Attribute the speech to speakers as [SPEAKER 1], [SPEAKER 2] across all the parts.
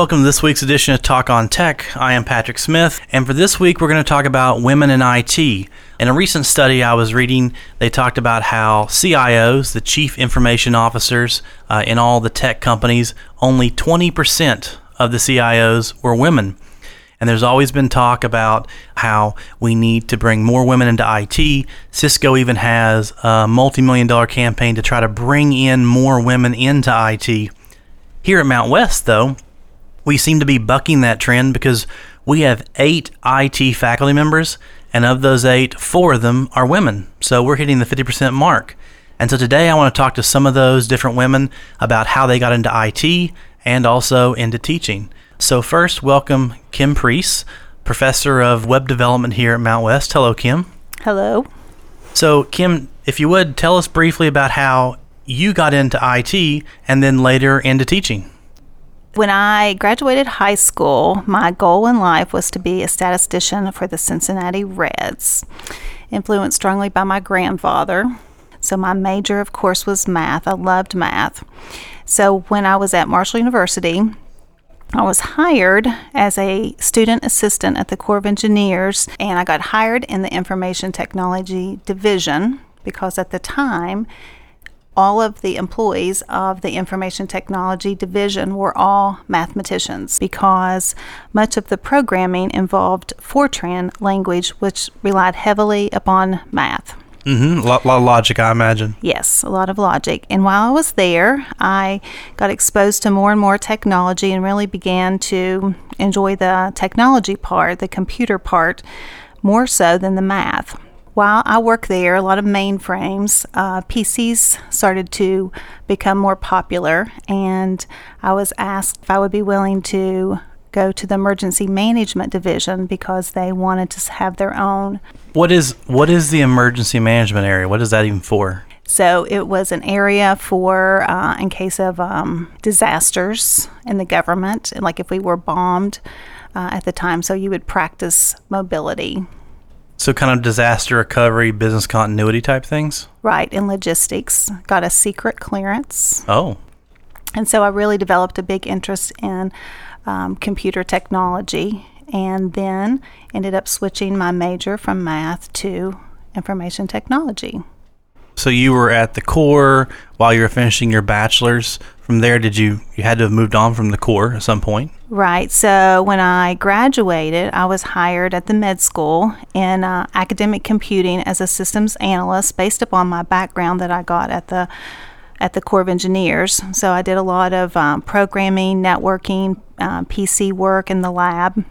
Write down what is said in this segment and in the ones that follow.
[SPEAKER 1] welcome to this week's edition of Talk on Tech. I am Patrick Smith, and for this week, we're going to talk about women in IT. In a recent study I was reading, they talked about how CIOs, the chief information officers uh, in all the tech companies, only 20% of the CIOs were women. And there's always been talk about how we need to bring more women into IT. Cisco even has a multi million dollar campaign to try to bring in more women into IT. Here at Mount West, though, we seem to be bucking that trend because we have eight IT faculty members, and of those eight, four of them are women. So we're hitting the 50% mark. And so today I want to talk to some of those different women about how they got into IT and also into teaching. So, first, welcome Kim Priest, professor of web development here at Mount West. Hello, Kim.
[SPEAKER 2] Hello.
[SPEAKER 1] So, Kim, if you would tell us briefly about how you got into IT and then later into teaching.
[SPEAKER 2] When I graduated high school, my goal in life was to be a statistician for the Cincinnati Reds, influenced strongly by my grandfather. So, my major, of course, was math. I loved math. So, when I was at Marshall University, I was hired as a student assistant at the Corps of Engineers, and I got hired in the Information Technology Division because at the time, all of the employees of the Information Technology Division were all mathematicians because much of the programming involved Fortran language, which relied heavily upon math.
[SPEAKER 1] Mm-hmm. A lot, lot of logic, I imagine.
[SPEAKER 2] Yes, a lot of logic. And while I was there, I got exposed to more and more technology and really began to enjoy the technology part, the computer part, more so than the math. While I worked there, a lot of mainframes, uh, PCs started to become more popular, and I was asked if I would be willing to go to the emergency management division because they wanted to have their own.
[SPEAKER 1] What is what is the emergency management area? What is that even for?
[SPEAKER 2] So it was an area for uh, in case of um, disasters in the government, like if we were bombed uh, at the time. So you would practice mobility.
[SPEAKER 1] So kind of disaster recovery, business continuity type things.
[SPEAKER 2] Right, in logistics. Got a secret clearance.
[SPEAKER 1] Oh.
[SPEAKER 2] And so I really developed a big interest in um, computer technology and then ended up switching my major from math to information technology.
[SPEAKER 1] So you were at the Corps while you were finishing your bachelor's. From there, did you you had to have moved on from the Corps at some point?
[SPEAKER 2] Right. So when I graduated, I was hired at the med school in uh, academic computing as a systems analyst, based upon my background that I got at the at the Corps of Engineers. So I did a lot of um, programming, networking, uh, PC work in the lab.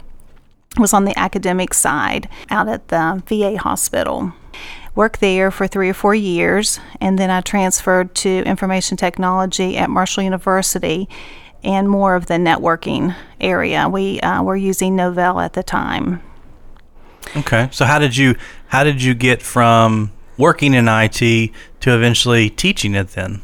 [SPEAKER 2] Was on the academic side out at the VA hospital. Worked there for three or four years, and then I transferred to information technology at Marshall University and more of the networking area. We uh, were using Novell at the time.
[SPEAKER 1] Okay, so how did you how did you get from working in IT to eventually teaching it then?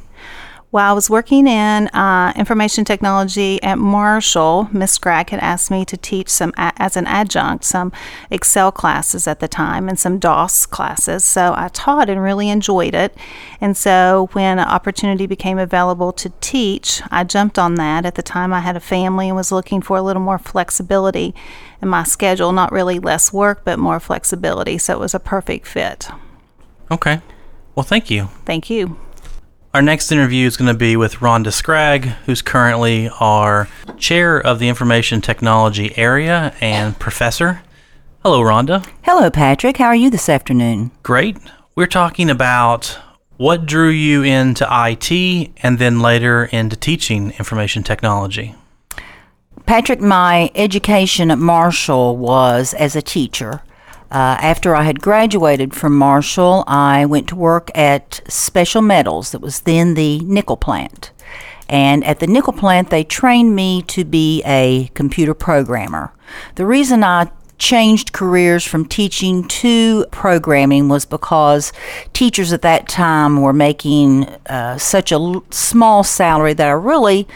[SPEAKER 2] While I was working in uh, information technology at Marshall, Miss Gregg had asked me to teach some, as an adjunct, some Excel classes at the time and some DOS classes. So I taught and really enjoyed it. And so when an opportunity became available to teach, I jumped on that. At the time, I had a family and was looking for a little more flexibility in my schedule, not really less work, but more flexibility. So it was a perfect fit.
[SPEAKER 1] Okay. Well, thank you.
[SPEAKER 2] Thank you.
[SPEAKER 1] Our next interview is going to be with Rhonda Scragg, who's currently our chair of the information technology area and professor. Hello, Rhonda.
[SPEAKER 3] Hello, Patrick. How are you this afternoon?
[SPEAKER 1] Great. We're talking about what drew you into IT and then later into teaching information technology.
[SPEAKER 3] Patrick, my education at Marshall was as a teacher. Uh, after I had graduated from Marshall, I went to work at Special Metals, that was then the nickel plant. And at the nickel plant, they trained me to be a computer programmer. The reason I changed careers from teaching to programming was because teachers at that time were making uh, such a l- small salary that I really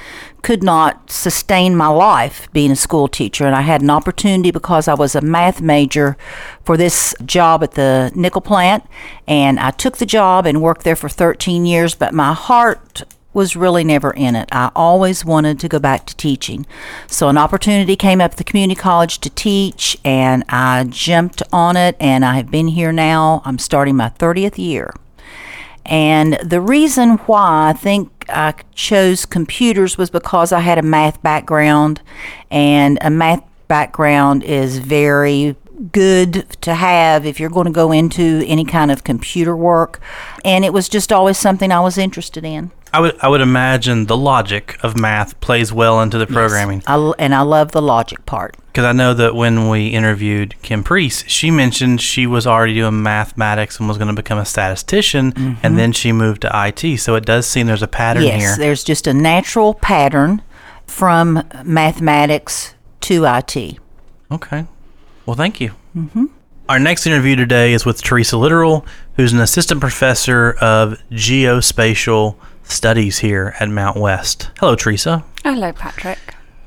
[SPEAKER 3] could not sustain my life being a school teacher. And I had an opportunity because I was a math major for this job at the nickel plant. And I took the job and worked there for 13 years. But my heart was really never in it. I always wanted to go back to teaching. So an opportunity came up at the community college to teach, and I jumped on it, and I have been here now. I'm starting my 30th year. And the reason why I think I chose computers was because I had a math background, and a math background is very good to have if you're going to go into any kind of computer work. And it was just always something I was interested in.
[SPEAKER 1] I would I would imagine the logic of math plays well into the programming.
[SPEAKER 3] I l and I love the logic part.
[SPEAKER 1] Because I know that when we interviewed Kim Priest, she mentioned she was already doing mathematics and was going to become a statistician, and then she moved to IT. So it does seem there's a pattern
[SPEAKER 3] yes,
[SPEAKER 1] here.
[SPEAKER 3] there's just a natural pattern from mathematics to IT.
[SPEAKER 1] Okay. Well, thank you. Mm-hmm. Our next interview today is with Teresa Literal, who's an assistant professor of geospatial studies here at Mount West. Hello, Teresa.
[SPEAKER 4] Hello, Patrick.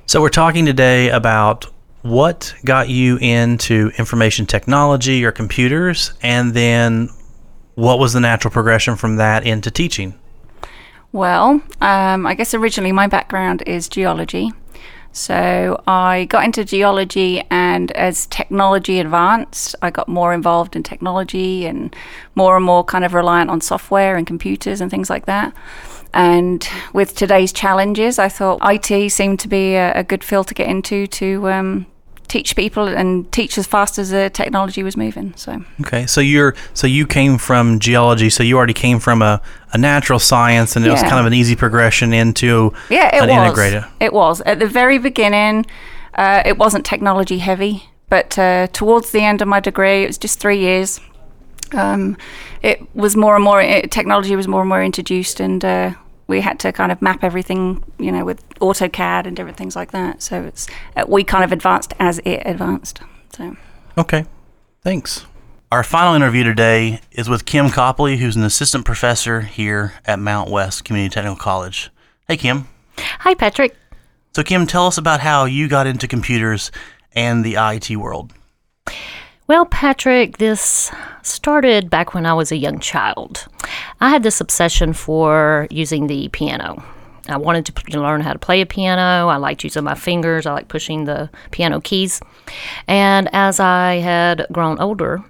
[SPEAKER 1] So, we're talking today about what got you into information technology or computers, and then what was the natural progression from that into teaching?
[SPEAKER 4] Well, um, I guess originally my background is geology. So I got into geology, and as technology advanced, I got more involved in technology and more and more kind of reliant on software and computers and things like that. And with today's challenges, I thought IT seemed to be a, a good field to get into to um, teach people and teach as fast as the technology was moving. So
[SPEAKER 1] Okay, so you're so you came from geology, so you already came from a, a natural science, and it was kind of an easy progression into
[SPEAKER 4] Yeah, it
[SPEAKER 1] an
[SPEAKER 4] was.
[SPEAKER 1] integrated.
[SPEAKER 4] It was at the very beginning. Uh, it wasn't technology heavy, but uh, towards the end of my degree, it was just three years. Um, it was more and more it, technology was more and more introduced, and uh, we had to kind of map everything, you know, with AutoCAD and different things like that. So it's uh, we kind of advanced as it advanced. So
[SPEAKER 1] Okay, thanks. Our final interview today is with Kim Copley, who's an assistant professor here at Mount West Community Technical College. Hey, Kim.
[SPEAKER 5] Hi, Patrick.
[SPEAKER 1] So, Kim, tell us about how you got into computers and the IT world.
[SPEAKER 5] Well, Patrick, this started back when I was a young child. I had this obsession for using the piano. I wanted to, learn how to play a piano. I liked using my fingers. I liked pushing the piano keys. And as I had grown older,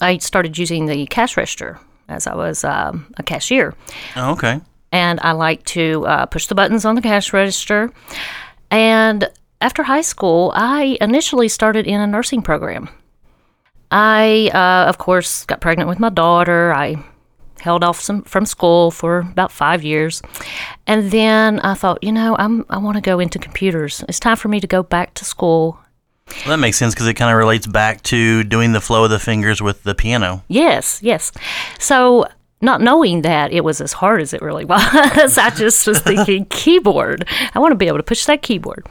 [SPEAKER 5] I started using the cash register as I was um, a cashier.
[SPEAKER 1] Oh, okay.
[SPEAKER 5] and I like to uh, push the buttons on the cash register. And after high school, I initially started in a nursing program. I, uh, of course, got pregnant with my daughter. I held off some from school for about five years, and then I thought, you know, I'm I want to go into computers. It's time for me to go back to school.
[SPEAKER 1] Well, that makes sense because it kind of relates back to doing the flow of the fingers with the piano.
[SPEAKER 5] Yes, yes. So, not knowing that it was as hard as it really was, I just was thinking keyboard. I want to be able to push that keyboard.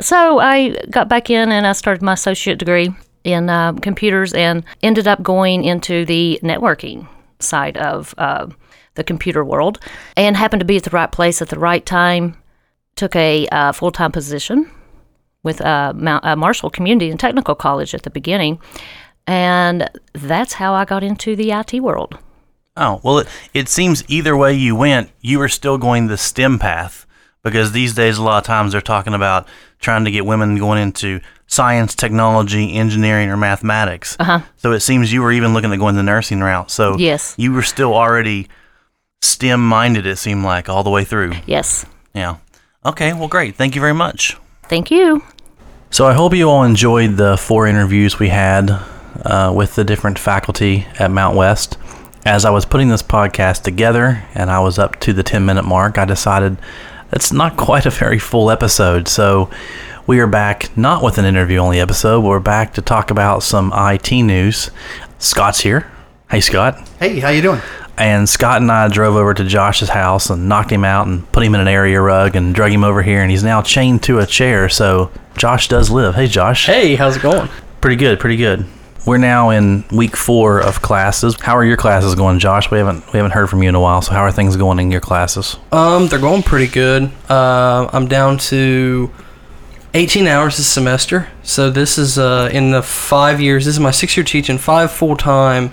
[SPEAKER 5] So, I got back in and I started my associate degree in uh, computers and ended up going into the networking side of uh, the computer world and happened to be at the right place at the right time. Took a uh, full time position with uh, uh, Marshall Community and Technical College at the beginning. And that's how I got into the IT world.
[SPEAKER 1] Oh, well, it, it seems either way you went, you were still going the STEM path because these days, a lot of times, they're talking about trying to get women going into science, technology, engineering, or mathematics. Uh-huh. So it seems you were even looking at going the nursing route. So
[SPEAKER 5] Yes.
[SPEAKER 1] you were still already STEM minded, it seemed like, all the way through.
[SPEAKER 5] Yes.
[SPEAKER 1] Yeah. Okay, well, great. Thank you very much.
[SPEAKER 5] Thank you.
[SPEAKER 1] So I hope you all enjoyed the four interviews we had uh, with the different faculty at Mount West. As I was putting this podcast together and I was up to the 10 minute mark, I decided that's not quite a very full episode. So we are back not with an interview only episode, but we're back to talk about some IT news. Scott's here. Hey, Scott.
[SPEAKER 6] Hey, how you doing?
[SPEAKER 1] And Scott and I drove over to Josh's house and knocked him out and put him in an area rug and drug him over here. And he's now chained to a chair. So Josh does live. Hey, Josh.
[SPEAKER 7] Hey, how's it going?
[SPEAKER 1] Pretty good. Pretty good. We're now in week four of classes. How are your classes going, Josh? We haven't we haven't heard from you in a while. So how are things going in your classes?
[SPEAKER 7] Um, they're going pretty good. Uh, I'm down to 18 hours this semester. So this is uh, in the five years. This is my six year teaching, five full time.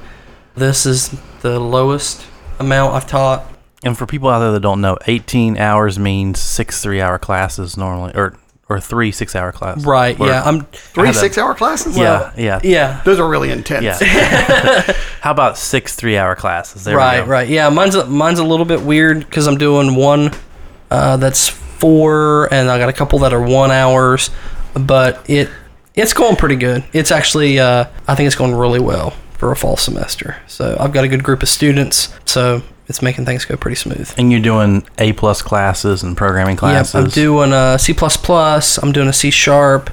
[SPEAKER 7] This is the lowest amount I've taught
[SPEAKER 1] And for people out there that don't know, 18 hours means six three-hour classes normally, or or three six-hour classes.
[SPEAKER 7] Right.
[SPEAKER 1] Or-
[SPEAKER 7] Yeah. I'm.
[SPEAKER 6] Three
[SPEAKER 1] had a-
[SPEAKER 6] six-hour classes.
[SPEAKER 1] Yeah, yeah,
[SPEAKER 7] Yeah.
[SPEAKER 6] those are really intense.
[SPEAKER 1] yeah. How about six three-hour classes? There we
[SPEAKER 7] right.
[SPEAKER 1] go.
[SPEAKER 7] Right. Yeah. Mine's a, mine's a little bit weird because I'm doing one uh, that's four, and I got a couple that are one hours, but it it's going pretty good. It's actually uh, I think it's going really well for a fall semester. So I've got a good group of students, so it's making things go pretty smooth.
[SPEAKER 1] And you're doing A plus classes and programming classes.
[SPEAKER 7] Yep, I'm doing a C++, I'm doing a C Sharp,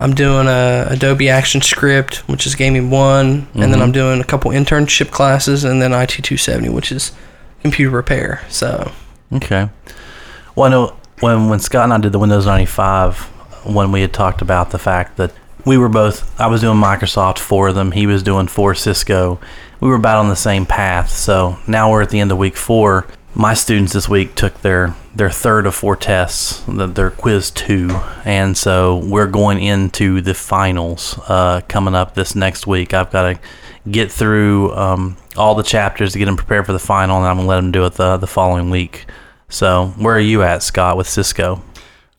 [SPEAKER 7] I'm doing a Adobe Action Script, which is gaming one, and then mm-hmm. I'm doing a couple internship classes, and then IT 270, which is computer repair. So
[SPEAKER 1] Okay. Well, I know when when Scott and I did the Windows 95, when we had talked about the fact that we were both, I was doing Microsoft for them, he was doing for Cisco. We were about on the same path. So now we're at the end of week four. My students this week took their their third of four tests, the- their quiz two, and so we're going into the finals uh, coming up this next week. I've got to get through um, all the chapters to get them prepared for the final, and I'm gonna let them do it the the following week. So, where are you at, Scott, with Cisco?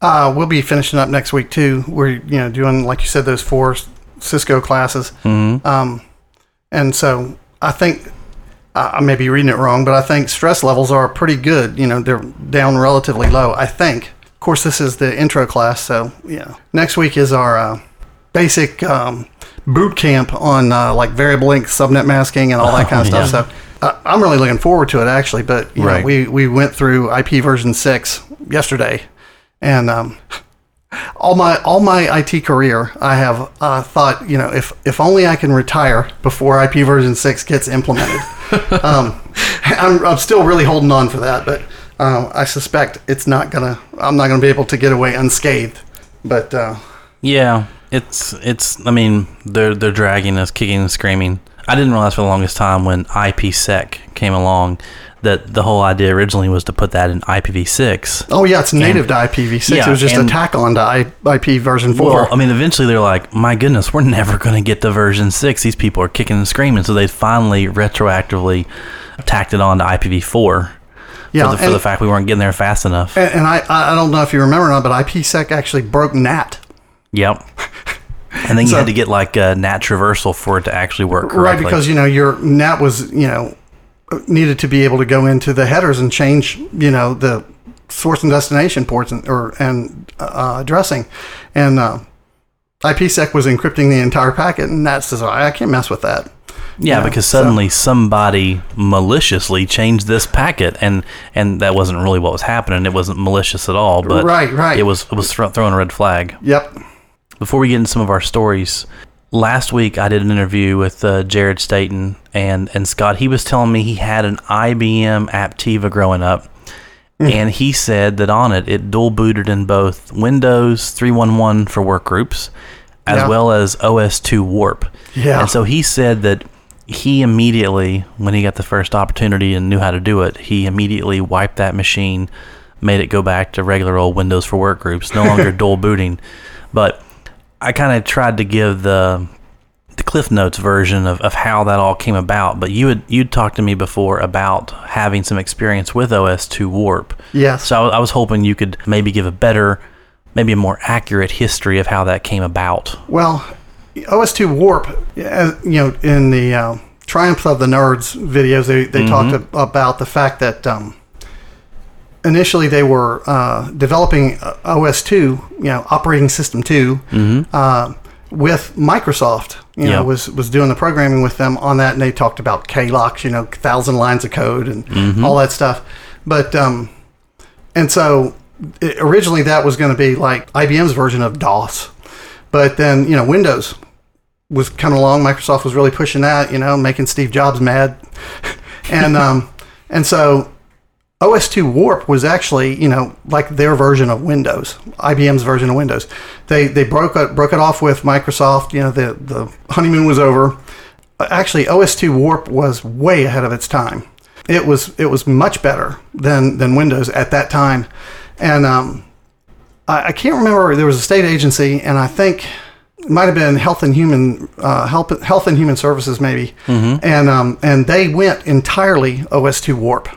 [SPEAKER 6] Uh, we'll be finishing up next week too. We're you know doing like you said those four Cisco classes, mm-hmm. um, and so I think I may be reading it wrong, but I think stress levels are pretty good. You know they're down relatively low. I think. Of course, this is the intro class, so yeah. Next week is our uh, basic um, boot camp on uh, like variable length subnet masking and all that kind of stuff. So uh, I'm really looking forward to it actually. But you know, we we went through IP version six yesterday, and um, all my all my IT career, I have uh, thought, you know, if if only I can retire before IP version six gets implemented. um, I'm, I'm still really holding on for that, but uh, I suspect it's not gonna. I'm not gonna be able to get away unscathed. But uh,
[SPEAKER 1] Yeah, it's it's. I mean, they're they're dragging us, kicking and screaming. I didn't realize for the longest time when IPsec came along that the whole idea originally was to put that in IPv6.
[SPEAKER 6] oh yeah, it's native to IPv6.
[SPEAKER 1] Yeah,
[SPEAKER 6] it was just a
[SPEAKER 1] and-
[SPEAKER 6] tack on to I, IP version four.
[SPEAKER 1] Well, I mean, eventually they're like, my goodness, we're never going to get to version six. These people are kicking and screaming. So they finally retroactively tacked it on to IPv4
[SPEAKER 6] yeah,
[SPEAKER 1] for, the, for
[SPEAKER 6] and,
[SPEAKER 1] the fact we weren't getting there fast enough.
[SPEAKER 6] and, and I I don't know if you remember or not, but IPsec actually broke NAT.
[SPEAKER 1] Yep. And then you
[SPEAKER 6] So-
[SPEAKER 1] had to get like a NAT traversal for it to actually work correctly.
[SPEAKER 6] Right, because you know your NAT was you know needed to be able to go into the headers and change you know the source and destination ports and or and uh, addressing, and uh, IPsec was encrypting the entire packet, and NAT says I can't mess with that.
[SPEAKER 1] Yeah, because
[SPEAKER 6] so-
[SPEAKER 1] suddenly somebody maliciously changed this packet, and and that wasn't really what was happening. It wasn't malicious at all, but
[SPEAKER 6] Right, right.
[SPEAKER 1] It was it was thro- throwing a red flag.
[SPEAKER 6] Yep.
[SPEAKER 1] Before we get into some of our stories, last week I did an interview with uh, Jared Staten and and Scott. He was telling me he had an IBM Aptiva growing up.
[SPEAKER 6] Hmm.
[SPEAKER 1] And he said that on it, it dual booted in both Windows 311 for work groups as
[SPEAKER 6] Yeah.
[SPEAKER 1] well as OS2 Warp.
[SPEAKER 6] Yeah.
[SPEAKER 1] And so he said that he immediately, when he got the first opportunity and knew how to do it, he immediately wiped that machine, made it go back to regular old Windows for work groups, no longer dual booting. But I kind of tried to give the the Cliff Notes version of, of how that all came about. But you had you'd talked to me before about having some experience with OS2 Warp.
[SPEAKER 6] Yes.
[SPEAKER 1] So I, was- hoping you could maybe give a better, maybe a more accurate history of how that came about.
[SPEAKER 6] Well, OS2 Warp, uh, you know, in the uh, Triumph of the Nerds videos, they, they talked ab- about the fact that um, initially they were uh, developing uh, OS2, you know, operating system 2, uh, with Microsoft. You know, was was doing the programming with them on that, and they talked about KLOCks, you know, thousand lines of code and all that stuff. But um, and so it, originally that was going to be like IBM's version of DOS. But then, you know, Windows was coming along. Microsoft was really pushing that, you know, making Steve Jobs mad. and um, and so OS2 Warp was actually, you know, like their version of Windows, IBM's version of Windows. They they broke it broke it off with Microsoft. You know, the the honeymoon was over. Actually, OS2 Warp was way ahead of its time. It was it was much better than than Windows at that time, and um, I, I can't remember. There was a state agency, and I think it might have been Health and Human uh, Health, Health and Human Services, maybe, and um, and they went entirely OS2 Warp,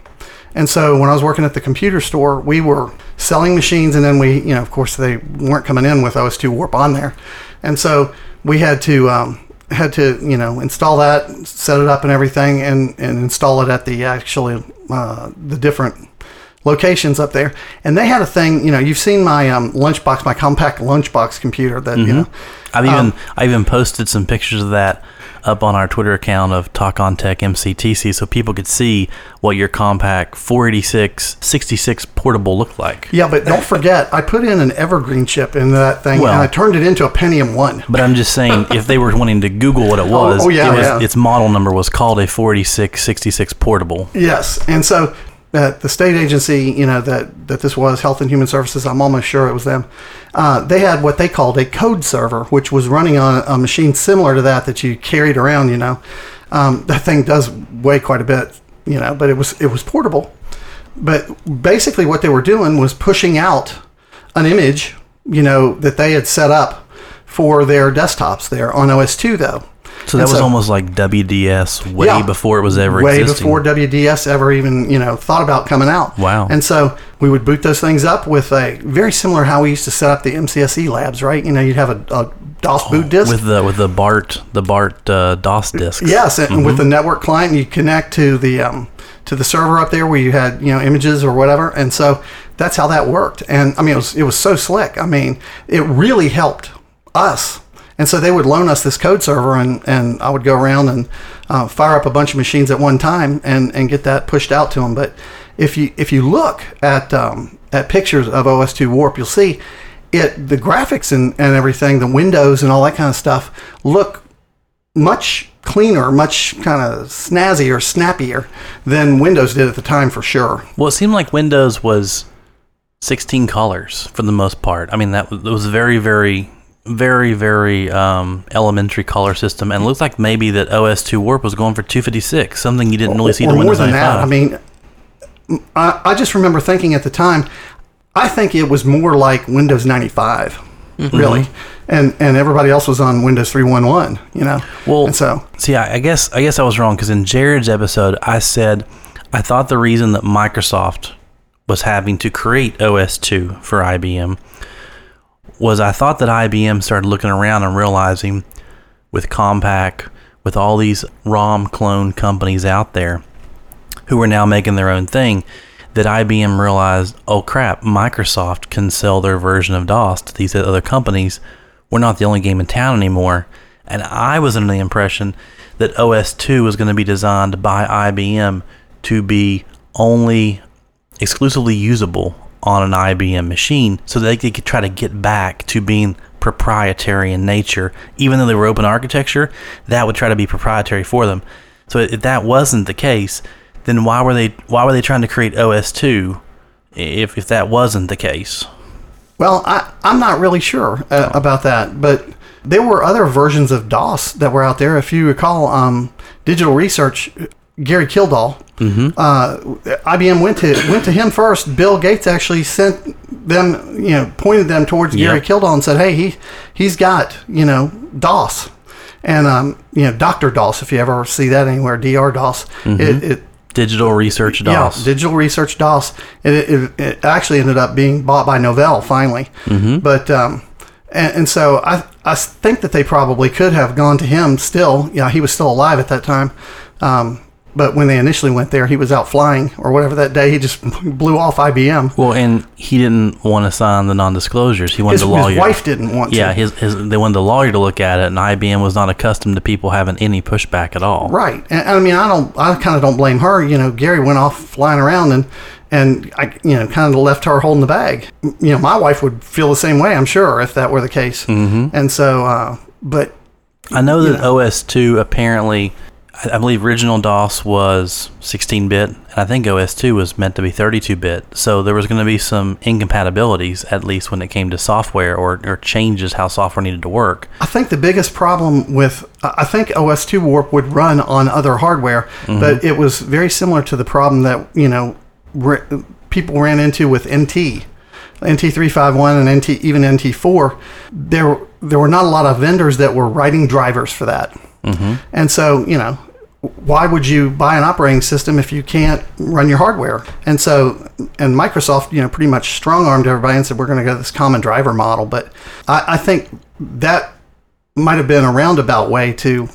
[SPEAKER 6] And so when I was working at the computer store, we were selling machines, and then we, you know, of course, they weren't coming in with OS2 Warp on there, and so we had to um, had to, you know, install that, set it up, and everything, and and install it at the actually uh, the different locations up there. And they had a thing, you know, you've seen my um, lunchbox, my Compaq lunchbox computer that you know.
[SPEAKER 1] I've
[SPEAKER 6] Um,
[SPEAKER 1] even I even posted some pictures of that up on our Twitter account of Talk on Tech MCTC so people could see what your Compaq 486 66 portable looked like.
[SPEAKER 6] Yeah, but don't forget, I put in an Evergreen chip in that thing,
[SPEAKER 1] Well-
[SPEAKER 6] and I turned it into a Pentium One.
[SPEAKER 1] But I'm just saying, if they were wanting to Google what it oh, oh, was,
[SPEAKER 6] oh, yeah,
[SPEAKER 1] it was
[SPEAKER 6] yeah.
[SPEAKER 1] its model number was called a 486 66 portable.
[SPEAKER 6] Yes, and so that the state agency, you know, that that this was Health and Human Services, I'm almost sure it was them. Uh, they had what they called a code server, which was running on a machine similar to that that you carried around. You know, um, that thing does weigh quite a bit, you know, but it was it was portable. But basically, what they were doing was pushing out an image, you know, that they had set up for their desktops there on OS2, though.
[SPEAKER 1] So that
[SPEAKER 6] And
[SPEAKER 1] was
[SPEAKER 6] so-
[SPEAKER 1] almost like WDS way
[SPEAKER 6] Yeah.
[SPEAKER 1] before it was ever
[SPEAKER 6] way
[SPEAKER 1] existing.
[SPEAKER 6] before WDS ever even you know thought about coming out.
[SPEAKER 1] Wow.
[SPEAKER 6] And so we would boot those things up with a very similar how we used to set up the MCSE labs, right? You know, you'd have a, a DOS boot disk.
[SPEAKER 1] Oh, with the with the BART the BART uh, DOS disk.
[SPEAKER 6] Yes, and
[SPEAKER 1] Mm-hmm.
[SPEAKER 6] with the network client, you connect to the um, to the server up there where you had you know images or whatever, and so that's how that worked. And I mean, it was it was so slick. I mean, it really helped us. And so they would loan us this code server, and, and I would go around and uh, fire up a bunch of machines at one time and, and get that pushed out to them. But if you if you look at um, at pictures of OS2 Warp, you'll see it the graphics and, and everything, the windows and all that kind of stuff look much cleaner, much kind of snazzier, snappier than Windows did at the time for sure.
[SPEAKER 1] Well, it seemed like Windows was 16 colors for the most part. I mean, that was, was very, very, very, very um, elementary color system, and it looked like maybe that OS2 Warp was going for 256, something you didn't really see
[SPEAKER 6] or
[SPEAKER 1] to
[SPEAKER 6] more
[SPEAKER 1] Windows
[SPEAKER 6] than
[SPEAKER 1] 95.
[SPEAKER 6] that. I mean, I, I just remember thinking at the time, I think it was more like Windows 95,
[SPEAKER 1] Mm-hmm.
[SPEAKER 6] really, and and everybody else was on Windows 3.1, you know.
[SPEAKER 1] Well,
[SPEAKER 6] and so
[SPEAKER 1] See, I, I guess I guess I was wrong because in Jared's episode, I said I thought the reason that Microsoft was having to create OS2 for IBM was I thought that IBM started looking around and realizing with Compaq, with all these ROM clone companies out there who are now making their own thing, that IBM realized, oh crap, Microsoft can sell their version of DOS to these other companies. We're not the only game in town anymore. And I was under the impression that OS2 was going to be designed by IBM to be only exclusively usable on an IBM machine so that they could try to get back to being proprietary in nature. Even though they were open architecture, that would try to be proprietary for them. So if that wasn't the case, then why were they why were they trying to create OS2 if if that wasn't the case?
[SPEAKER 6] Well, I, I'm not really sure uh, about that, but there were other versions of DOS that were out there. If you recall, um, Digital Research, Gary Kildall, uh, IBM went to went to him first. Bill Gates actually sent them, you know, pointed them towards Gary Kildall and said, "Hey, he he's got you know DOS." And um, you know, Doctor DOS, if you ever see that anywhere, Dr DOS, it, it
[SPEAKER 1] Digital Research DOS.
[SPEAKER 6] yeah, Digital Research DOS. It, it, it actually ended up being bought by Novell finally. Mm-hmm. But um, and, and so I I think that they probably could have gone to him still. Yeah, he was still alive at that time. Um, but when they initially went there, he was out flying or whatever that day. He just blew off IBM.
[SPEAKER 1] well, and he didn't want to sign the non-disclosures. He wanted
[SPEAKER 6] His,
[SPEAKER 1] the
[SPEAKER 6] his wife didn't want
[SPEAKER 1] Yeah,
[SPEAKER 6] to.
[SPEAKER 1] his, his they wanted the lawyer to look at it, and IBM was not accustomed to people having any pushback at all.
[SPEAKER 6] Right. And I mean, I don't, I kind of don't blame her. You know, Gary went off flying around and, and I, you know, kind of left her holding the bag. You know, my wife would feel the same way, I'm sure, if that were the case. Mm-hmm. And so, uh, but
[SPEAKER 1] I know that OS2 apparently, I I believe original DOS was 16-bit, and I think OS2 was meant to be 32-bit. So there was going to be some incompatibilities, at least when it came to software or, or changes how software needed to work.
[SPEAKER 6] I think the biggest problem with, I think OS2 Warp would run on other hardware, mm-hmm. but it was very similar to the problem that, you know, re- people ran into with NT. NT351 and NT, even NT4, there there were not a lot of vendors that were writing drivers for that. Mm-hmm. And so, you know, why would you buy an operating system if you can't run your hardware? And so, and Microsoft, you know, pretty much strong armed everybody and said, we're going to go this common driver model. But I, I think that might have been a roundabout way to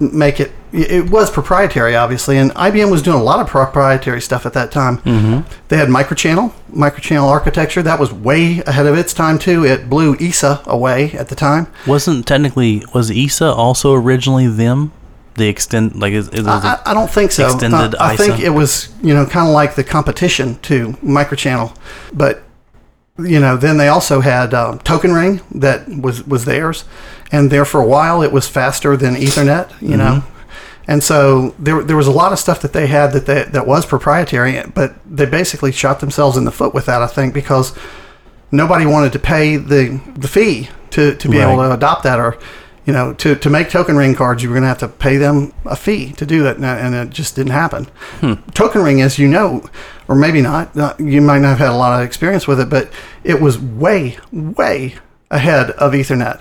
[SPEAKER 6] make it. It was proprietary, obviously, and IBM was doing a lot of proprietary stuff at that time. Mm-hmm. They had microchannel, microchannel architecture. That was way ahead of its time too. It blew EISA away at the time.
[SPEAKER 1] Wasn't technically was EISA also originally them? The extend like is, is
[SPEAKER 6] I, I don't think so.
[SPEAKER 1] Extended
[SPEAKER 6] I think it was you know kind of like the competition to microchannel, but you know then they also had um, Token Ring that was was theirs, and there for a while it was faster than Ethernet. You know. And so there, there was a lot of stuff that they had that they, that was proprietary, but they basically shot themselves in the foot with that. I think because nobody wanted to pay the the fee to, to be able to adopt that or you know to, to make token ring cards you were going to have to pay them a fee to do that and, and it just didn't happen token ring as you know or maybe not uh, you might not have had a lot of experience with it but it was way way ahead of ethernet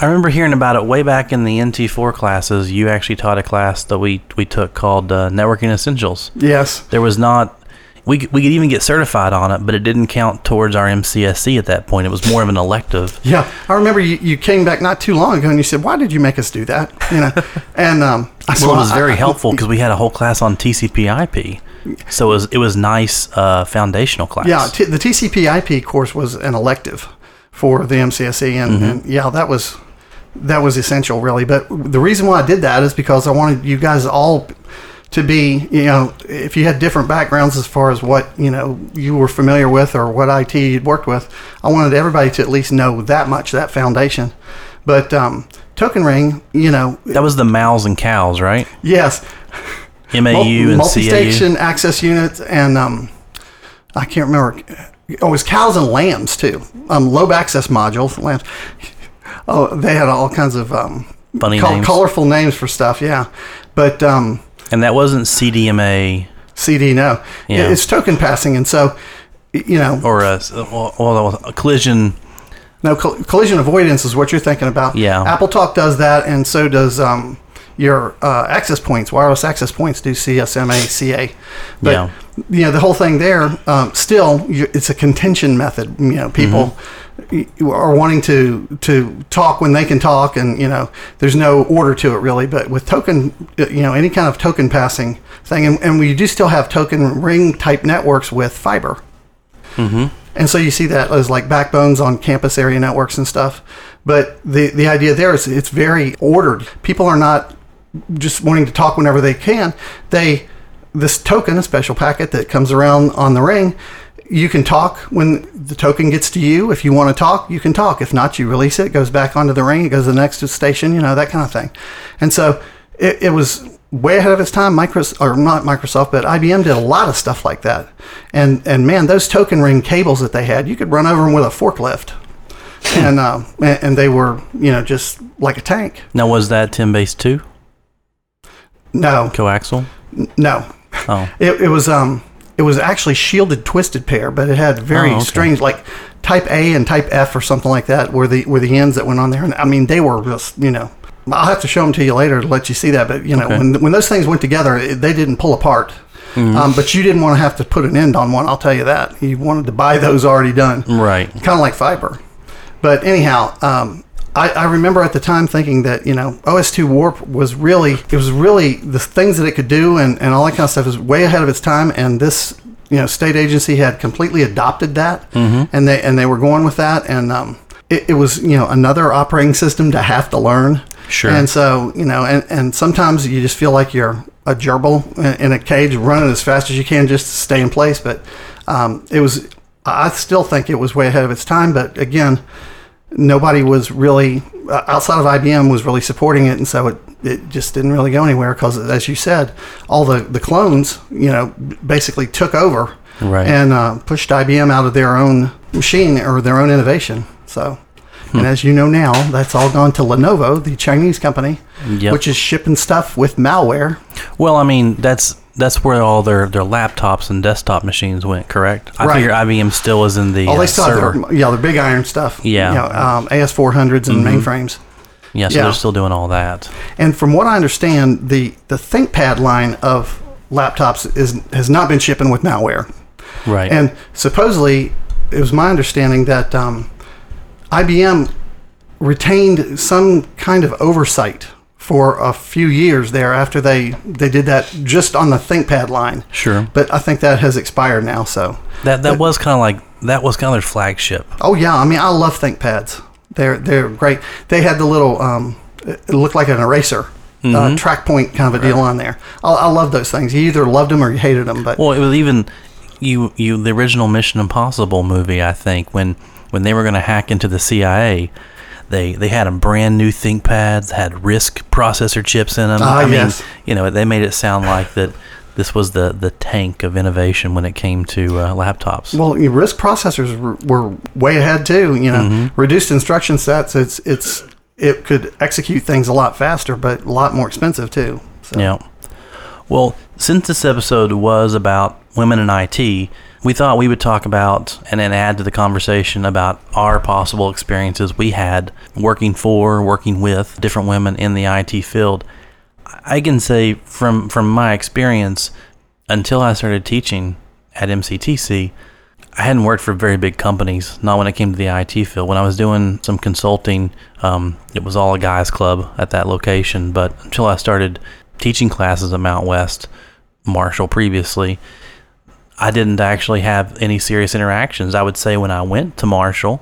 [SPEAKER 1] I remember hearing about it way back in the NT4 classes. You actually taught a class that we we took called uh, Networking Essentials.
[SPEAKER 6] yes
[SPEAKER 1] There was not. We, we could even get certified on it, but it didn't count towards our MCSE at that point. It was more of an elective.
[SPEAKER 6] yeah i remember you, you came back not too long ago and you said why did you make us do that you know and um I
[SPEAKER 1] Well, it was
[SPEAKER 6] I-
[SPEAKER 1] very
[SPEAKER 6] I-
[SPEAKER 1] helpful because we had a whole class on TCP/IP, so it was it was nice uh, foundational class.
[SPEAKER 6] Yeah, t- the TCP/IP course was an elective for the MCSE, and, and yeah, that was that was essential, really. But the reason why I did that is because I wanted you guys all to be, you know, if you had different backgrounds as far as what you know you were familiar with or what IT you'd worked with, I wanted everybody to at least know that much, that foundation. But um, Token Ring, you know,
[SPEAKER 1] that was the Mouse and Cows, right?
[SPEAKER 6] yes,
[SPEAKER 1] MAU and CAU.
[SPEAKER 6] multi-station access units and um, I can't remember. Oh, it was cows and lambs too. Um, lobe access modules, lambs. Oh, they had all kinds of um,
[SPEAKER 1] Funny
[SPEAKER 6] col-
[SPEAKER 1] names.
[SPEAKER 6] colorful names for stuff. Yeah, but um,
[SPEAKER 1] And that wasn't CDMA
[SPEAKER 6] CD no,
[SPEAKER 1] Yeah.
[SPEAKER 6] it's token passing, and so you know,
[SPEAKER 1] or a, or, or a collision.
[SPEAKER 6] no coll- collision avoidance is what you're thinking about.
[SPEAKER 1] Yeah.
[SPEAKER 6] Apple Talk does that, and so does um, your uh, access points, wireless access points do CSMA, CA. But,
[SPEAKER 1] Yeah.
[SPEAKER 6] you know, the whole thing there, um, still, it's a contention method. You know, people y- are wanting to, to talk when they can talk, and, you know, there's no order to it really. But with token, uh, you know, any kind of token passing thing, and, and we do still have token ring type networks with fiber. Mm-hmm. And so you see that as like backbones on campus area networks and stuff. But the, the idea there is it's very ordered. People are not just wanting to talk whenever they can. They this token, a special packet that comes around on the ring, you can talk when the token gets to you. If you want to talk, you can talk. If not, you release it, it goes back onto the ring, it goes to the next station, you know, that kind of thing. And so it, it was way ahead of its time. Microsoft, or not Microsoft, but IBM did a lot of stuff like that. And and man, those token ring cables that they had, you could run over them with a forklift, and uh, and, they were you know just like a tank.
[SPEAKER 1] Now was that 10 base 2
[SPEAKER 6] No,
[SPEAKER 1] coaxial?
[SPEAKER 6] no,
[SPEAKER 1] Oh,
[SPEAKER 6] it, it was um it was actually shielded twisted pair, but it had very
[SPEAKER 1] Oh, okay.
[SPEAKER 6] strange like type A and type F or something like that were the were the ends that went on there. And I mean they were just you know. I'll have to show them to you later to let you see that. But you know,
[SPEAKER 1] Okay.
[SPEAKER 6] when when those things went together, it, they didn't pull apart.
[SPEAKER 1] Mm-hmm.
[SPEAKER 6] Um, but you didn't want to have to put an end on one. I'll tell you that. You wanted to buy those already done.
[SPEAKER 1] right.
[SPEAKER 6] kind of like fiber. But anyhow, um, I, I remember at the time thinking that you know OS2 Warp was really it was really the things that it could do and, and all that kind of stuff is way ahead of its time. And this you know state agency had completely adopted that, and they and they were going with that. And um, it, it was you know another operating system to have to learn.
[SPEAKER 1] Sure.
[SPEAKER 6] And so you know, and, and sometimes you just feel like you're a gerbil in- in a cage running as fast as you can just to stay in place. But um, it was, I still think it was way ahead of its time. But again, nobody was really uh, outside of IBM was really supporting it, and so it, it just didn't really go anywhere because, as you said, all the the clones, you know, basically took over
[SPEAKER 1] Right.
[SPEAKER 6] and uh, pushed IBM out of their own machine or their own innovation. So.
[SPEAKER 1] Hmm.
[SPEAKER 6] And as you know now, that's all gone to Lenovo, the Chinese company,
[SPEAKER 1] Yep.
[SPEAKER 6] which is shipping stuff with malware.
[SPEAKER 1] Well, I mean, that's that's where all their, their laptops and desktop machines went, correct? I
[SPEAKER 6] Right.
[SPEAKER 1] figure IBM still is in the
[SPEAKER 6] Oh,
[SPEAKER 1] uh,
[SPEAKER 6] still
[SPEAKER 1] server.
[SPEAKER 6] have their, yeah, their big iron stuff.
[SPEAKER 1] Yeah.
[SPEAKER 6] Know, um, AS400s and mainframes.
[SPEAKER 1] Yeah, so
[SPEAKER 6] Yeah.
[SPEAKER 1] they're still doing all that.
[SPEAKER 6] And from what I understand, the the ThinkPad line of laptops is has not been shipping with malware.
[SPEAKER 1] Right.
[SPEAKER 6] And supposedly, it was my understanding that um, IBM retained some kind of oversight for a few years there after they they did that just on the ThinkPad line.
[SPEAKER 1] Sure.
[SPEAKER 6] But I think that has expired now. So,
[SPEAKER 1] that that was kind of like that was kind of their flagship.
[SPEAKER 6] oh yeah, I mean I love ThinkPads. They're they're great. They had the little um, it looked like an eraser. Uh, track point kind of a deal on there. I, I love those things. You either loved them or you hated them. But
[SPEAKER 1] Well, it was even you you the original Mission Impossible movie. I think when when they were going to hack into the CIA, they they had them brand new ThinkPads, had RISC processor chips in them.
[SPEAKER 6] Ah,
[SPEAKER 1] I mean,
[SPEAKER 6] yes.
[SPEAKER 1] you know, they made it sound like that this was the the tank of innovation when it came to uh, laptops.
[SPEAKER 6] Well, RISC processors were, were way ahead too. You know, reduced instruction sets. It's it's it could execute things a lot faster, but a lot more expensive too. So.
[SPEAKER 1] Yeah. Well, since this episode was about women in IT, we thought we would talk about and then add to the conversation about our possible experiences we had working for, working with different women in the IT field. I can say from from my experience, until I started teaching at MCTC, I hadn't worked for very big companies, not when it came to the IT field. When I was doing some consulting, um, it was all a guys' club at that location. But until I started teaching classes at Mount West, Marshall previously, I didn't actually have any serious interactions. I would say when I went to Marshall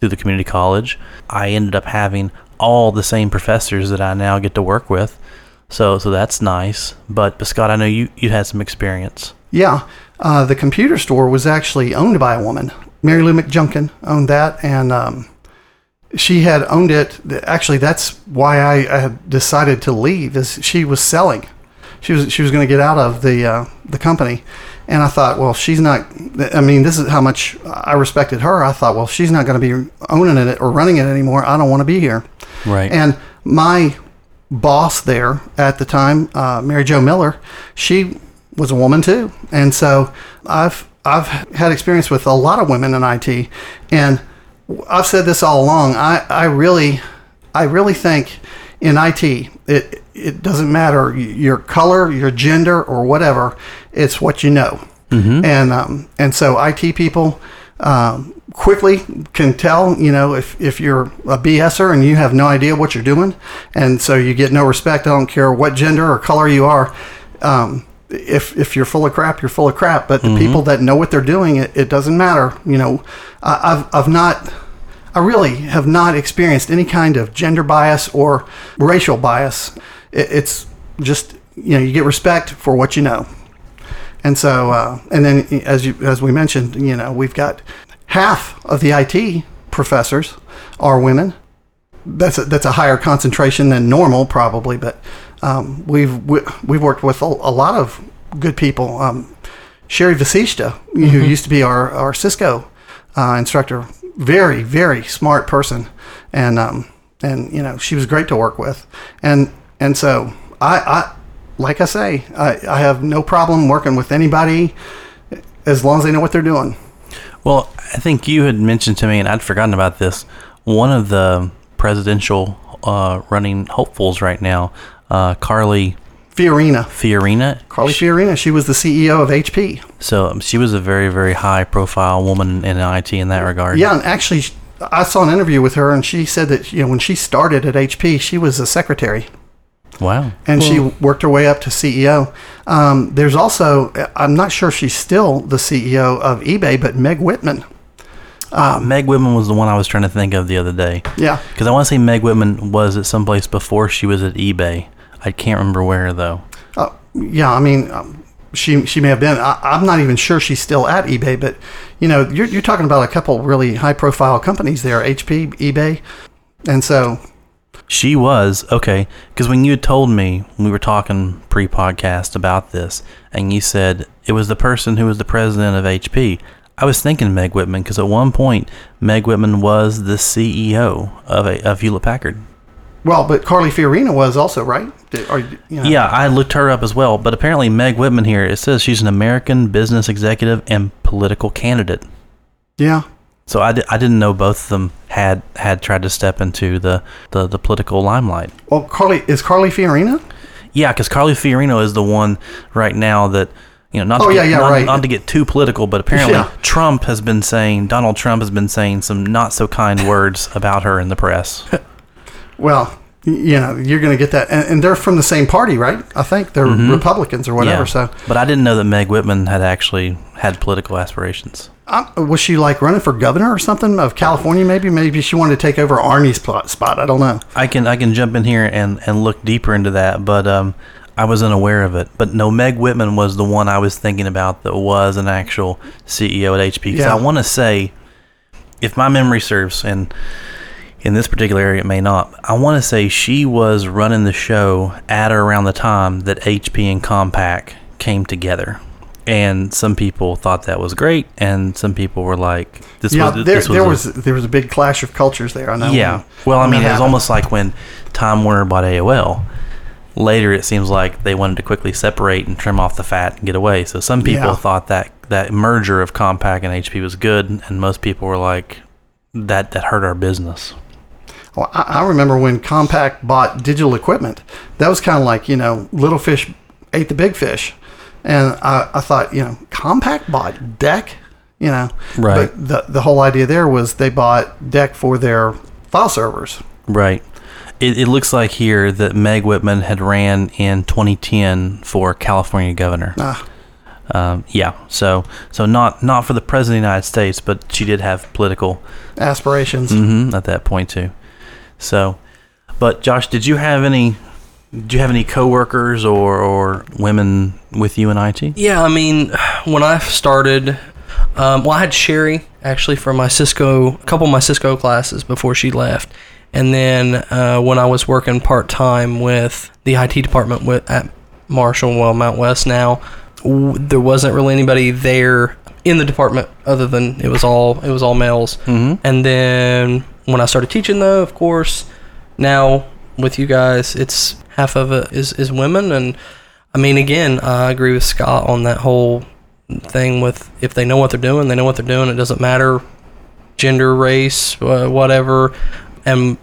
[SPEAKER 1] through the community college, I ended up having all the same professors that I now get to work with. So, so that's nice. But, but Scott, I know you you had some experience.
[SPEAKER 6] Yeah, uh, the computer store was actually owned by a woman. Mary Lou McJunkin owned that, and um, she had owned it. Actually, that's why I, I had decided to leave. Is she was selling. She was she was going to get out of the uh, the company, and I thought, well, she's not. I mean, this is how much I respected her. I thought, well, she's not going to be owning it or running it anymore. I don't want to be here.
[SPEAKER 1] Right.
[SPEAKER 6] And my boss there at the time, uh, Mary Jo Miller, she was a woman too, and so I've I've had experience with a lot of women in IT, and I've said this all along. I, I really I really think in IT it it doesn't matter your color, your gender, or whatever. It's what you know, and um, and so IT people. Um, quickly can tell, you know, if, if you're a BSer and you have no idea what you're doing, and so you get no respect. I don't care what gender or color you are. Um, if if you're full of crap, you're full of crap. But the people that know what they're doing, it, it doesn't matter. You know, I, I've I've not. I really have not experienced any kind of gender bias or racial bias. It's just you know you get respect for what you know, and so uh, and then as you as we mentioned, you know we've got half of the IT professors are women. That's a, that's a higher concentration than normal probably, but um, we've we, we've worked with a, a lot of good people. Um, Sherry Vasishta, who used to be our our Cisco uh, instructor, very very smart person, and um, and you know she was great to work with, and and so I, I like I say I, I have no problem working with anybody as long as they know what they're doing.
[SPEAKER 1] Well, I think you had mentioned to me, and I'd forgotten about this. One of the presidential uh, running hopefuls right now, uh, Carly
[SPEAKER 6] Fiorina,
[SPEAKER 1] Fiorina.
[SPEAKER 6] Carly Fiorina, she was the CEO of HP.
[SPEAKER 1] So um, she was a very, very high profile woman in IT in that regard.
[SPEAKER 6] Yeah, and actually, I saw an interview with her, and she said that you know when she started at HP, she was a secretary,
[SPEAKER 1] Wow.
[SPEAKER 6] and she worked her way up to CEO. Um, there's also, I'm not sure she's still the CEO of eBay, but Meg Whitman.
[SPEAKER 1] Uh, Meg Whitman was the one I was trying to think of the other day.
[SPEAKER 6] Yeah,
[SPEAKER 1] Because I want to say Meg Whitman was at some place before she was at eBay. I can't remember where though.
[SPEAKER 6] uh, yeah. I mean, um, she she may have been. I, I'm not even sure she's still at eBay, but you know, you're you're talking about a couple really high profile companies there, HP, eBay, and so
[SPEAKER 1] She was okay because when you had told me when we were talking pre-podcast about this, and you said it was the person who was the president of HP, I was thinking Meg Whitman because at one point Meg Whitman was the CEO of a of Hewlett Packard.
[SPEAKER 6] Well, but Carly Fiorina was also right. You know,
[SPEAKER 1] Yeah, I looked her up as well, but apparently Meg Whitman here it says she's an American business executive and political candidate.
[SPEAKER 6] yeah.
[SPEAKER 1] So I, di- I didn't know both of them had had tried to step into the, the, the political limelight.
[SPEAKER 6] Well, Carly is Carly Fiorina.
[SPEAKER 1] Yeah, because Carly Fiorino is the one right now that you know not to
[SPEAKER 6] Oh,
[SPEAKER 1] get,
[SPEAKER 6] yeah, yeah,
[SPEAKER 1] not,
[SPEAKER 6] right.
[SPEAKER 1] not to get too political, but apparently
[SPEAKER 6] Yeah.
[SPEAKER 1] Trump has been saying Donald Trump has been saying some not so kind words about her in the press.
[SPEAKER 6] Well, you know, you're going to get that, and, and they're from the same party, right? I think they're Republicans or whatever.
[SPEAKER 1] Mm-hmm. Yeah.
[SPEAKER 6] So,
[SPEAKER 1] but I didn't know that Meg Whitman had actually had political aspirations.
[SPEAKER 6] um, was she like running for governor or something of California? Maybe, maybe she wanted to take over Arnie's plot, spot. I don't know.
[SPEAKER 1] I can I can jump in here and, and look deeper into that, but um, I was unaware of it. But no, Meg Whitman was the one I was thinking about that was an actual CEO at HP. Because
[SPEAKER 6] Yeah.
[SPEAKER 1] I want to say, if my memory serves, and in this particular area it may not, I want to say she was running the show at or around the time that HP and Compaq came together. And some people thought that was great, and some people were like, "This
[SPEAKER 6] yeah,
[SPEAKER 1] was
[SPEAKER 6] there,
[SPEAKER 1] this
[SPEAKER 6] there
[SPEAKER 1] a-
[SPEAKER 6] was there was a big clash of cultures there. I know.
[SPEAKER 1] yeah.
[SPEAKER 6] when-
[SPEAKER 1] Well, I mean, it was almost like when Time Warner bought AOL. Later, it seems like they wanted to quickly separate and trim off the fat and get away. So some people
[SPEAKER 6] Yeah.
[SPEAKER 1] thought that that merger of Compaq and HP was good, and most people were like, "That that hurt our business."
[SPEAKER 6] Well, I, I remember when Compaq bought digital equipment. That was kind of like you know, little fish ate the big fish, and I, I thought you know, Compaq bought DEC. You know,
[SPEAKER 1] Right.
[SPEAKER 6] But the the whole idea there was they bought DEC for their file servers.
[SPEAKER 1] Right. It, it looks like here that Meg Whitman had ran in 2010 for California governor.
[SPEAKER 6] Ah.
[SPEAKER 1] Um, yeah. So so not not for the president of the United States, but she did have political
[SPEAKER 6] Aspirations.
[SPEAKER 1] hmm at that point too. So, but Josh, did you have any? Do you have any coworkers or or women with you in IT?
[SPEAKER 7] Yeah, I mean, when I started, um, well, I had Sherry actually for my Cisco, a couple of my Cisco classes before she left, and then uh, when I was working part time with the IT department with at Marshall, well, Mountwest now, w- there wasn't really anybody there in the department other than it was all it was all males.
[SPEAKER 1] Mhm.
[SPEAKER 7] And then when I started teaching, though, of course, now with you guys, it's half of it is is women, and I mean, again, I agree with Scott on that whole thing with if they know what they're doing, they know what they're doing. It doesn't matter gender, race, uh, whatever. And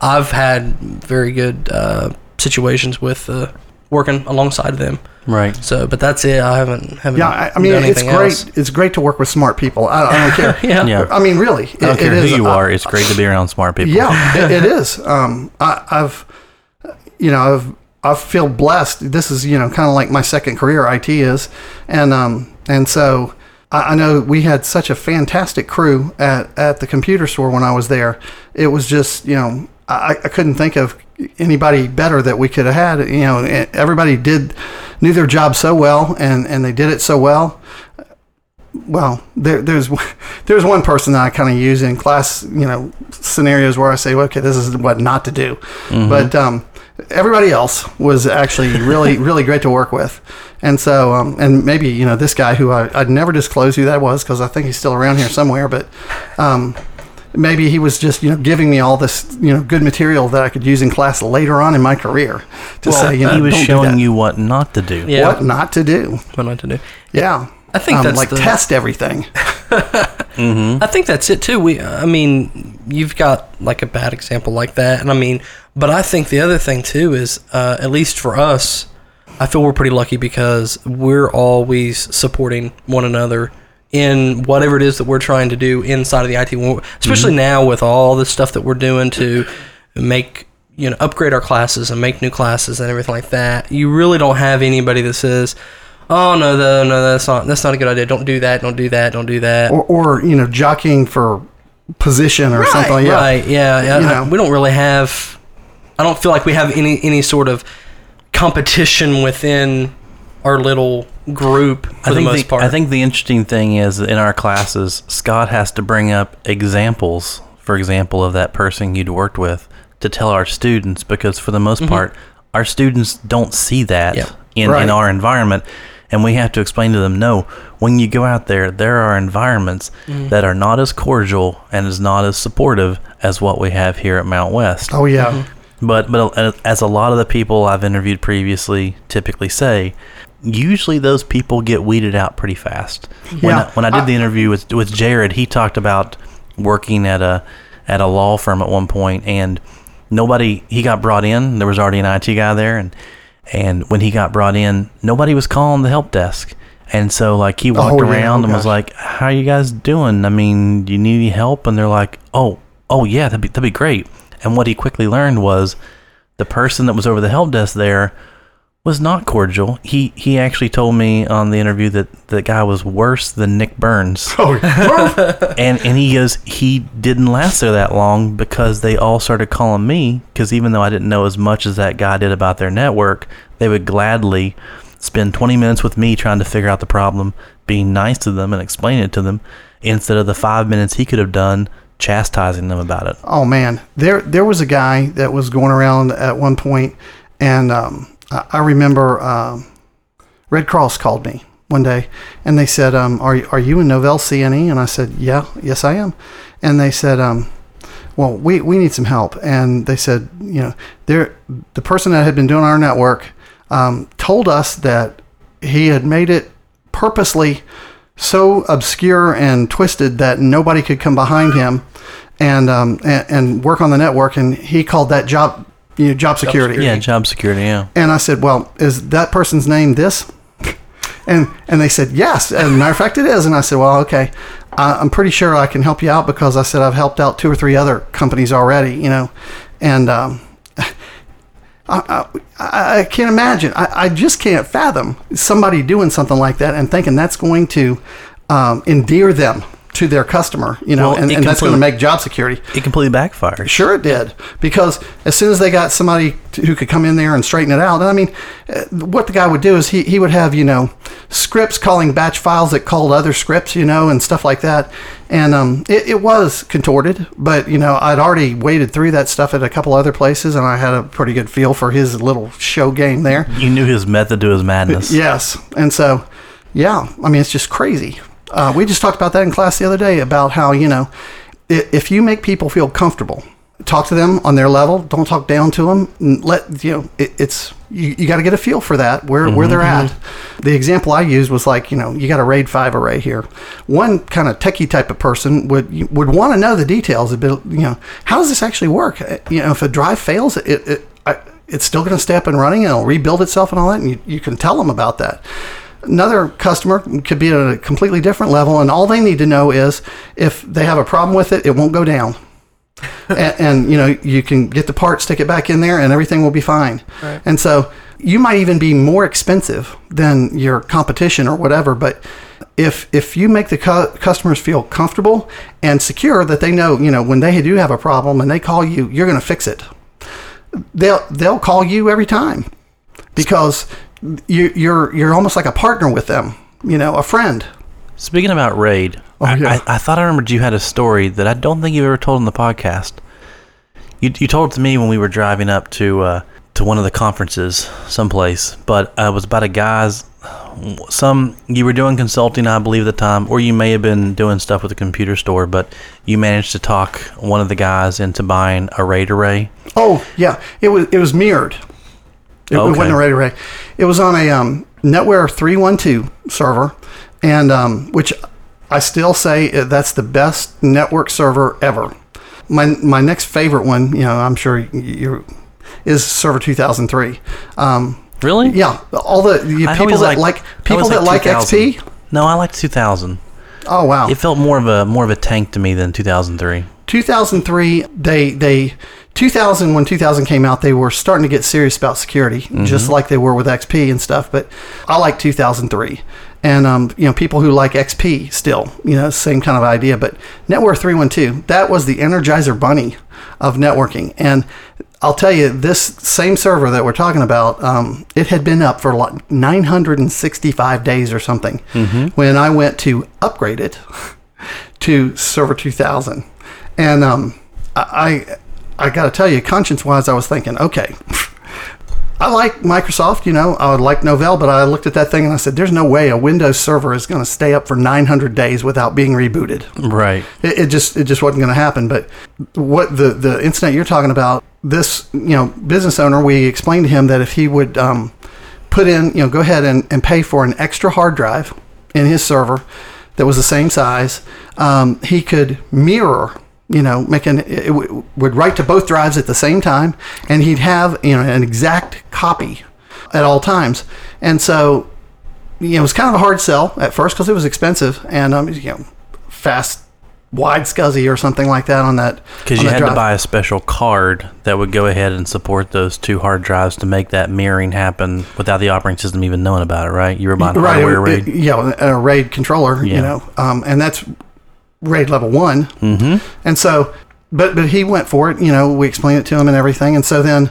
[SPEAKER 7] I've had very good uh, situations with uh, working alongside of them.
[SPEAKER 1] Right.
[SPEAKER 7] So, but that's it. I haven't haven't.
[SPEAKER 6] Yeah, I, I mean, it's great.
[SPEAKER 7] else.
[SPEAKER 6] It's great to work with smart people. I, I don't care.
[SPEAKER 7] Yeah.
[SPEAKER 1] Yeah.
[SPEAKER 6] I mean, really,
[SPEAKER 1] I don't
[SPEAKER 6] it-
[SPEAKER 1] care
[SPEAKER 6] it
[SPEAKER 1] who
[SPEAKER 6] is.
[SPEAKER 1] you
[SPEAKER 6] I-
[SPEAKER 1] are. It's great to be around smart people.
[SPEAKER 6] Yeah, it, it is. Um, I, I've, you know, I've, I feel blessed. This is, you know, kind of like my second career. IT is, and um, and so I, I know we had such a fantastic crew at at the computer store when I was there. It was just, you know, I, I couldn't think of anybody better that we could have had. You know, e- everybody did knew their job so well, and and they did it so well well, there, there's there's one person that I kind of use in class, you know, scenarios where I say, okay, this is what not to do. But um, everybody else was actually really really great to work with, and so um, and maybe you know this guy who I, I'd never disclose who that was because I think he's still around here somewhere, but. Um, Maybe he was just, you know, giving me all this, you know, good material that I could use in class later on in my career to
[SPEAKER 1] Well,
[SPEAKER 6] say, you know,
[SPEAKER 1] he was
[SPEAKER 6] don't
[SPEAKER 1] showing you what not to do.
[SPEAKER 7] Yeah.
[SPEAKER 6] what not to do.
[SPEAKER 7] What not to do.
[SPEAKER 6] Yeah,
[SPEAKER 7] I think
[SPEAKER 6] um,
[SPEAKER 7] that's
[SPEAKER 6] like
[SPEAKER 7] the-
[SPEAKER 6] test everything.
[SPEAKER 7] I think that's it too. We, I mean, you've got like a bad example like that, and I mean, but I think the other thing too is, uh, at least for us, I feel we're pretty lucky because we're always supporting one another in whatever it is that we're trying to do inside of the IT, world. especially mm-hmm. now with all the stuff that we're doing to make you know upgrade our classes and make new classes and everything like that. You really don't have anybody that says. Oh no, no, no, that's not that's not a good idea. Don't do that. Don't do that. Don't do that.
[SPEAKER 6] or, or you know jockeying for position or something like that.
[SPEAKER 7] Right. Yeah. yeah.
[SPEAKER 6] You
[SPEAKER 7] I-
[SPEAKER 6] know.
[SPEAKER 7] we don't really have. I don't feel like we have any any sort of competition within our little group for
[SPEAKER 1] I
[SPEAKER 7] the
[SPEAKER 1] think
[SPEAKER 7] most
[SPEAKER 1] the,
[SPEAKER 7] part.
[SPEAKER 1] I think the interesting thing is in our classes, Scott has to bring up examples, for example, of that person you'd worked with to tell our students because for the most mm-hmm. part, our students don't see that
[SPEAKER 7] Yeah.
[SPEAKER 1] in,
[SPEAKER 6] Right.
[SPEAKER 1] in our environment. And we have to explain to them, no, when you go out there, there are environments mm. that are not as cordial and is not as supportive as what we have here at Mountwest.
[SPEAKER 6] Oh yeah, mm-hmm.
[SPEAKER 1] But but uh, as a lot of the people I've interviewed previously typically say, usually those people get weeded out pretty fast. When
[SPEAKER 6] Yeah.
[SPEAKER 1] I, when I did
[SPEAKER 6] I-
[SPEAKER 1] the uh, interview with with Jared, he talked about working at a at a law firm at one point, and nobody he got brought in. There was already an IT guy there, and and when he got brought in, nobody was calling the help desk. And so like he walked
[SPEAKER 6] Oh, yeah.
[SPEAKER 1] around
[SPEAKER 6] Oh,
[SPEAKER 1] and was like, "How you guys doing? I mean, do you need any help?" And they're like, "Oh, oh yeah, that'd be that'd be great." And what he quickly learned was the person that was over the help desk there was not cordial. He he actually told me on the interview that the guy was worse than Nick Burns.
[SPEAKER 6] Oh,
[SPEAKER 1] and and he goes he didn't last there that long because they all started calling me because even though I didn't know as much as that guy did about their network, they would gladly spend 20 minutes with me trying to figure out the problem, being nice to them and explaining it to them instead of the 5 minutes he could have done chastising them about it.
[SPEAKER 6] Oh man, there there was a guy that was going around at one point, and um, I, remember um, Red Cross called me one day, and they said, um, "Are are you in Novell CNE?" And I said, "Yeah, yes I am." And they said, um, "Well, we we need some help." And they said, "You know, there the person that had been doing our network um, told us that he had made it purposely." so obscure and twisted that nobody could come behind him and um, and, and work on the network. And he called that job you know, job security.
[SPEAKER 1] Yeah, job security, yeah.
[SPEAKER 6] And I said, "Well, is that person's name this?" And and they said, "Yes." As a matter of fact, it is. And I said, "Well, okay, I, I'm pretty sure I can help you out because I said I've helped out two or three other companies already, you know." And um, I, I, I can't imagine. I, I just can't fathom somebody doing something like that and thinking that's going to um, endear them to their customer, you know,
[SPEAKER 1] Well,
[SPEAKER 6] and, and that's going to make job security.
[SPEAKER 1] It completely backfired.
[SPEAKER 6] Sure, it did. Because as soon as they got somebody who could come in there and straighten it out, and I mean, uh, what the guy would do is he, he would have, you know, scripts calling batch files that called other scripts, you know, and stuff like that. And um, it, it was contorted, but, you know, I'd already waded through that stuff at a couple other places, and I had a pretty good feel for his little show game there.
[SPEAKER 1] You knew his method to his madness.
[SPEAKER 6] Yes. And so, yeah, I mean, it's just crazy. Uh, we just talked about that in class the other day about how, you know, if you make people feel comfortable, talk to them on their level, don't talk down to them. Let, you know, it, it's, you, you got to get a feel for that, where, where they're at. The example I used was like, you know, you got a RAID 5 array here. One kind of techie type of person would would want to know the details a bit, you know, how does this actually work? Uh, You know, if a drive fails, it, it, I, it's still going to stay up and running and it'll rebuild itself and all that. And you, you can tell them about that another customer could be at a completely different level and all they need to know is if they have a problem with it it won't go down. And, and you know you can get the part stick it back in there and everything will be fine. And so you might even be more expensive than your competition or whatever but if if you make the cu- customers feel comfortable and secure that they know you know when they do have a problem and they call you you're going to fix it. They'll they'll call you every time because you, you're you're almost like a partner with them, you know, a friend.
[SPEAKER 1] Speaking about Raid,
[SPEAKER 6] Oh,
[SPEAKER 1] I,
[SPEAKER 6] yeah.
[SPEAKER 1] I, I thought I remembered you had a story that I don't think you ever told in the podcast. You, you told it to me when we were driving up to uh, to one of the conferences someplace, but uh, it was about a guy's some you were doing consulting, I believe, at the time, or you may have been doing stuff with a computer store, but you managed to talk one of the guys into buying a RAID array.
[SPEAKER 6] Oh yeah, it was it was mirrored. It, it wasn't a RAID array. It was on a um, NetWare three one two server, and um, which I still say uh, that's the best network server ever. My my next favorite one, you know, I'm sure you is Server two thousand three. Um,
[SPEAKER 1] Really?
[SPEAKER 6] yeah, all the, the people that
[SPEAKER 1] liked-
[SPEAKER 6] like people that like
[SPEAKER 1] liked 2000.
[SPEAKER 6] XP.
[SPEAKER 1] No, I liked 2000.
[SPEAKER 6] Oh wow,
[SPEAKER 1] It felt more of a more of a tank to me than 2003.
[SPEAKER 6] 2003 they they 2000 when 2000 came out they were starting to get serious about security just like they were with xp and stuff but i like 2003 and um, you know people who like xp still you know same kind of idea but NetWare 312 that was the energizer bunny of networking. And i'll tell you this same server that we're talking about um, it had been up for like 965 days or something when i went to upgrade it to server 2000 and um, I, I, I got to tell you, conscience-wise, I was thinking, okay, I like Microsoft, you know, I would like Novell, but I looked at that thing and I said, there's no way a Windows server is going to stay up for 900 days without being rebooted.
[SPEAKER 1] Right.
[SPEAKER 6] It, it just, it just wasn't going to happen. But what the the incident you're talking about, this, you know, business owner, we explained to him that if he would um, put in, you know, go ahead and, and pay for an extra hard drive in his server that was the same size. Um, he could mirror, you know, making it w- would write to both drives at the same time, and he'd have you know an exact copy at all times. And so, you know, it was kind of a hard sell at first because it was expensive and um, you know, fast, wide SCSI or something like that on that.
[SPEAKER 1] Because you
[SPEAKER 6] that
[SPEAKER 1] had to buy a special card that would go ahead and support those two hard drives to make that mirroring happen without the operating system even knowing about it, right? You were buying
[SPEAKER 6] right,
[SPEAKER 1] hardware
[SPEAKER 6] it-
[SPEAKER 1] RAID.
[SPEAKER 6] it- yeah, a RAID controller,
[SPEAKER 1] Yeah.
[SPEAKER 6] you know, um, and that's RAID level one. Mm-hmm. And so, but but he went for it. You know, we explained it to him and everything, and so then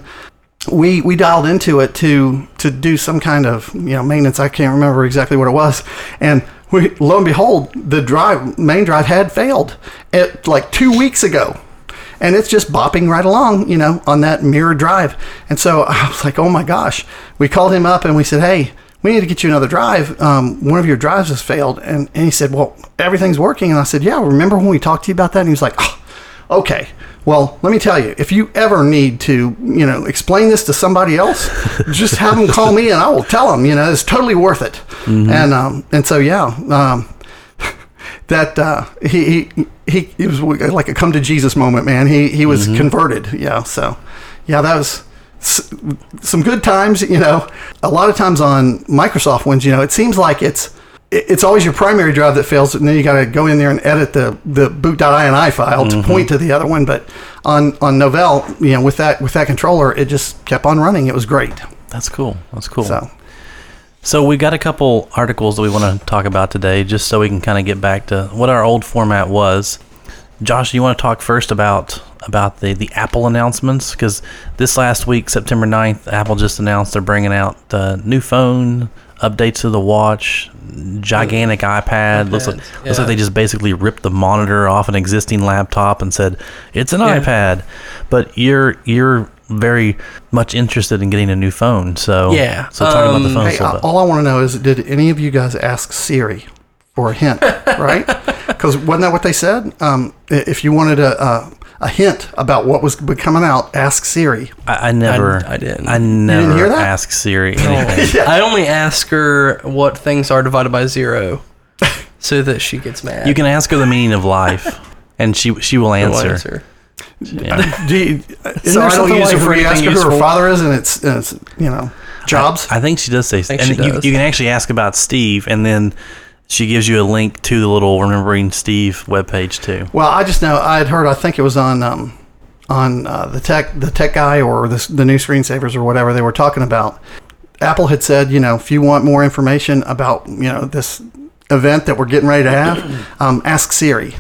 [SPEAKER 6] we we dialed into it to to do some kind of you know maintenance. I can't remember exactly what it was, and. We, lo and behold, the drive main drive had failed it like two weeks ago, and it's just bopping right along, you know, on that mirror drive. And so I was like, oh my gosh. We called him up and we said, hey, we need to get you another drive. Um, one of your drives has failed. And, and he said, well, everything's working. And I said, yeah, remember when we talked to you about that? And he was like, oh, okay. Well, let me tell you, if you ever need to, you know, explain this to somebody else, just have them call me and I will tell them, you know, it's totally worth it. And, um, and so, yeah, um, that uh, he, he he it was like a come to Jesus moment, man. He he was converted. Yeah. So yeah, that was some good times. You know, a lot of times on Microsoft ones, you know, it seems like it's it's always your primary drive that fails, and then you got to go in there and edit the the boot.ini file to mm-hmm. point to the other one. But on on Novell, you know, with that with that controller, it just kept on running. It was great.
[SPEAKER 1] That's cool. That's cool.
[SPEAKER 6] So
[SPEAKER 1] So we got a couple articles that we want to talk about today, just so we can kind of get back to what our old format was. Josh, you want to talk first about about the, the Apple announcements? Because this last week, September 9th, Apple just announced they're bringing out the new phone, updates to the watch, gigantic iPad. Looks like
[SPEAKER 7] iPad,
[SPEAKER 1] looks like they just basically ripped the monitor off an existing laptop and said it's an
[SPEAKER 7] Yeah.
[SPEAKER 1] iPad. But you're you're very much interested in getting a new phone, so
[SPEAKER 7] Yeah,
[SPEAKER 1] So talk about the
[SPEAKER 7] um,
[SPEAKER 1] phone.
[SPEAKER 6] Hey, all I want to know is, did any of you guys ask Siri for a hint? right? Because wasn't that what they said? Um, if you wanted a, a a hint about what was coming out, ask Siri.
[SPEAKER 1] I, I never.
[SPEAKER 7] I didn't.
[SPEAKER 1] I never didn't
[SPEAKER 6] hear that?
[SPEAKER 1] ask Siri anything.
[SPEAKER 7] I only ask her what things are divided by zero, so that she gets mad.
[SPEAKER 1] you can ask her the meaning of life, and she she will
[SPEAKER 7] She'll
[SPEAKER 1] answer. Yeah.
[SPEAKER 6] Do you,
[SPEAKER 7] So
[SPEAKER 6] there
[SPEAKER 7] I don't use
[SPEAKER 6] like
[SPEAKER 7] it for
[SPEAKER 6] where you ask her
[SPEAKER 7] anything
[SPEAKER 6] who her father is, and it's, and it's you know jobs?
[SPEAKER 1] I think she does say,
[SPEAKER 7] think
[SPEAKER 1] and
[SPEAKER 7] she
[SPEAKER 1] you,
[SPEAKER 7] does.
[SPEAKER 1] you can actually ask about Steve, and then she gives you a link to the little remembering Steve webpage too.
[SPEAKER 6] well, I just know I had heard. I think it was on um, on uh, the tech the tech guy or the the new screensavers or whatever they were talking about. Apple had said, you know, if you want more information about you know this event that we're getting ready to have, um, ask Siri.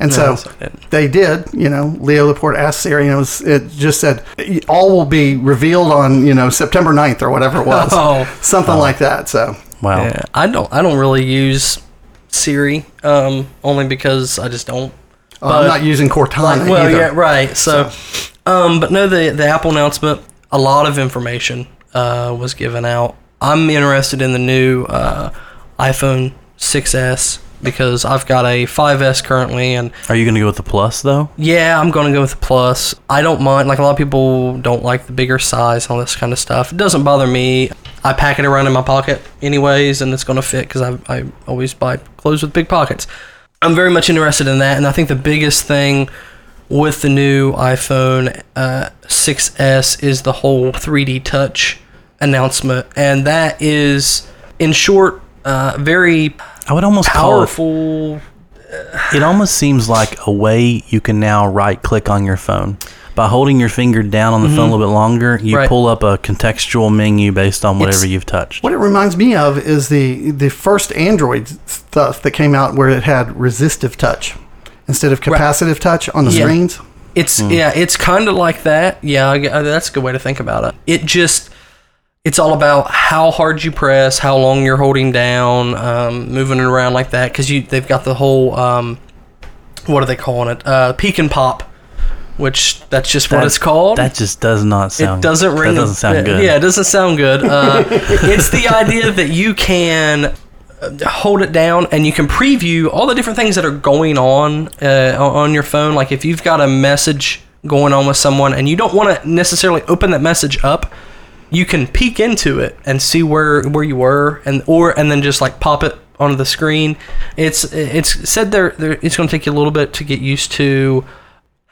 [SPEAKER 6] And so
[SPEAKER 7] that's
[SPEAKER 6] they did, you know, Leo Laporte asked Siri, and it, was, it just said, all will be revealed on, you know, September 9th or whatever it was.
[SPEAKER 7] Oh.
[SPEAKER 6] Something like that. So,
[SPEAKER 1] Wow.
[SPEAKER 7] Yeah, I don't. I don't really use Siri, um, only because I just don't.
[SPEAKER 6] uh, I'm not using Cortana
[SPEAKER 7] well,
[SPEAKER 6] either.
[SPEAKER 7] yeah, right. So, um, but no, the the Apple announcement, a lot of information uh, was given out. I'm interested in the new uh, iPhone 6s because I've got a 5s currently, and
[SPEAKER 1] Are you going to go with the Plus though?
[SPEAKER 7] yeah, I'm going to go with the Plus. I don't mind. Like a lot of people don't like the bigger size and all this kind of stuff. It doesn't bother me. I pack it around in my pocket anyways, and it's going to fit because I, I always buy clothes with big pockets. I'm very much interested in that, and I think the biggest thing with the new iPhone uh, 6s is the whole 3D Touch announcement, and that is, in short, uh, very
[SPEAKER 1] I would almost call it.
[SPEAKER 7] powerful.
[SPEAKER 1] It almost seems like a way you can now right click on your phone. By holding your finger down on the phone a little bit longer, you
[SPEAKER 7] Mm-hmm. Right.
[SPEAKER 1] pull up a contextual menu based on whatever
[SPEAKER 7] It's-
[SPEAKER 1] you've touched.
[SPEAKER 6] What it reminds me of is the the first Android stuff that came out where it had resistive touch instead of capacitive touch on the
[SPEAKER 7] Yeah.
[SPEAKER 6] screens.
[SPEAKER 7] It's
[SPEAKER 1] Hmm.
[SPEAKER 7] yeah, it's kind of like that. Yeah, I uh, that's a good way to think about it. It just it's all about how hard you press, how long you're holding down, um, moving it around like that because you they've got the whole um, what are they calling it? Uh, peek and pop, which that's just what
[SPEAKER 1] That-
[SPEAKER 7] it's called.
[SPEAKER 1] That just does not sound.
[SPEAKER 7] it doesn't ring.
[SPEAKER 1] That doesn't sound good.
[SPEAKER 7] Yeah, it doesn't sound good. Uh, it's the idea that you can uh, hold it down and you can preview all the different things that are going on uh, on on your phone. Like if you've got a message going on with someone and you don't want to necessarily open that message up, you can peek into it and see where where you were and or and then just like pop it onto the screen. It's it's said there, there it's going to take you a little bit to get used to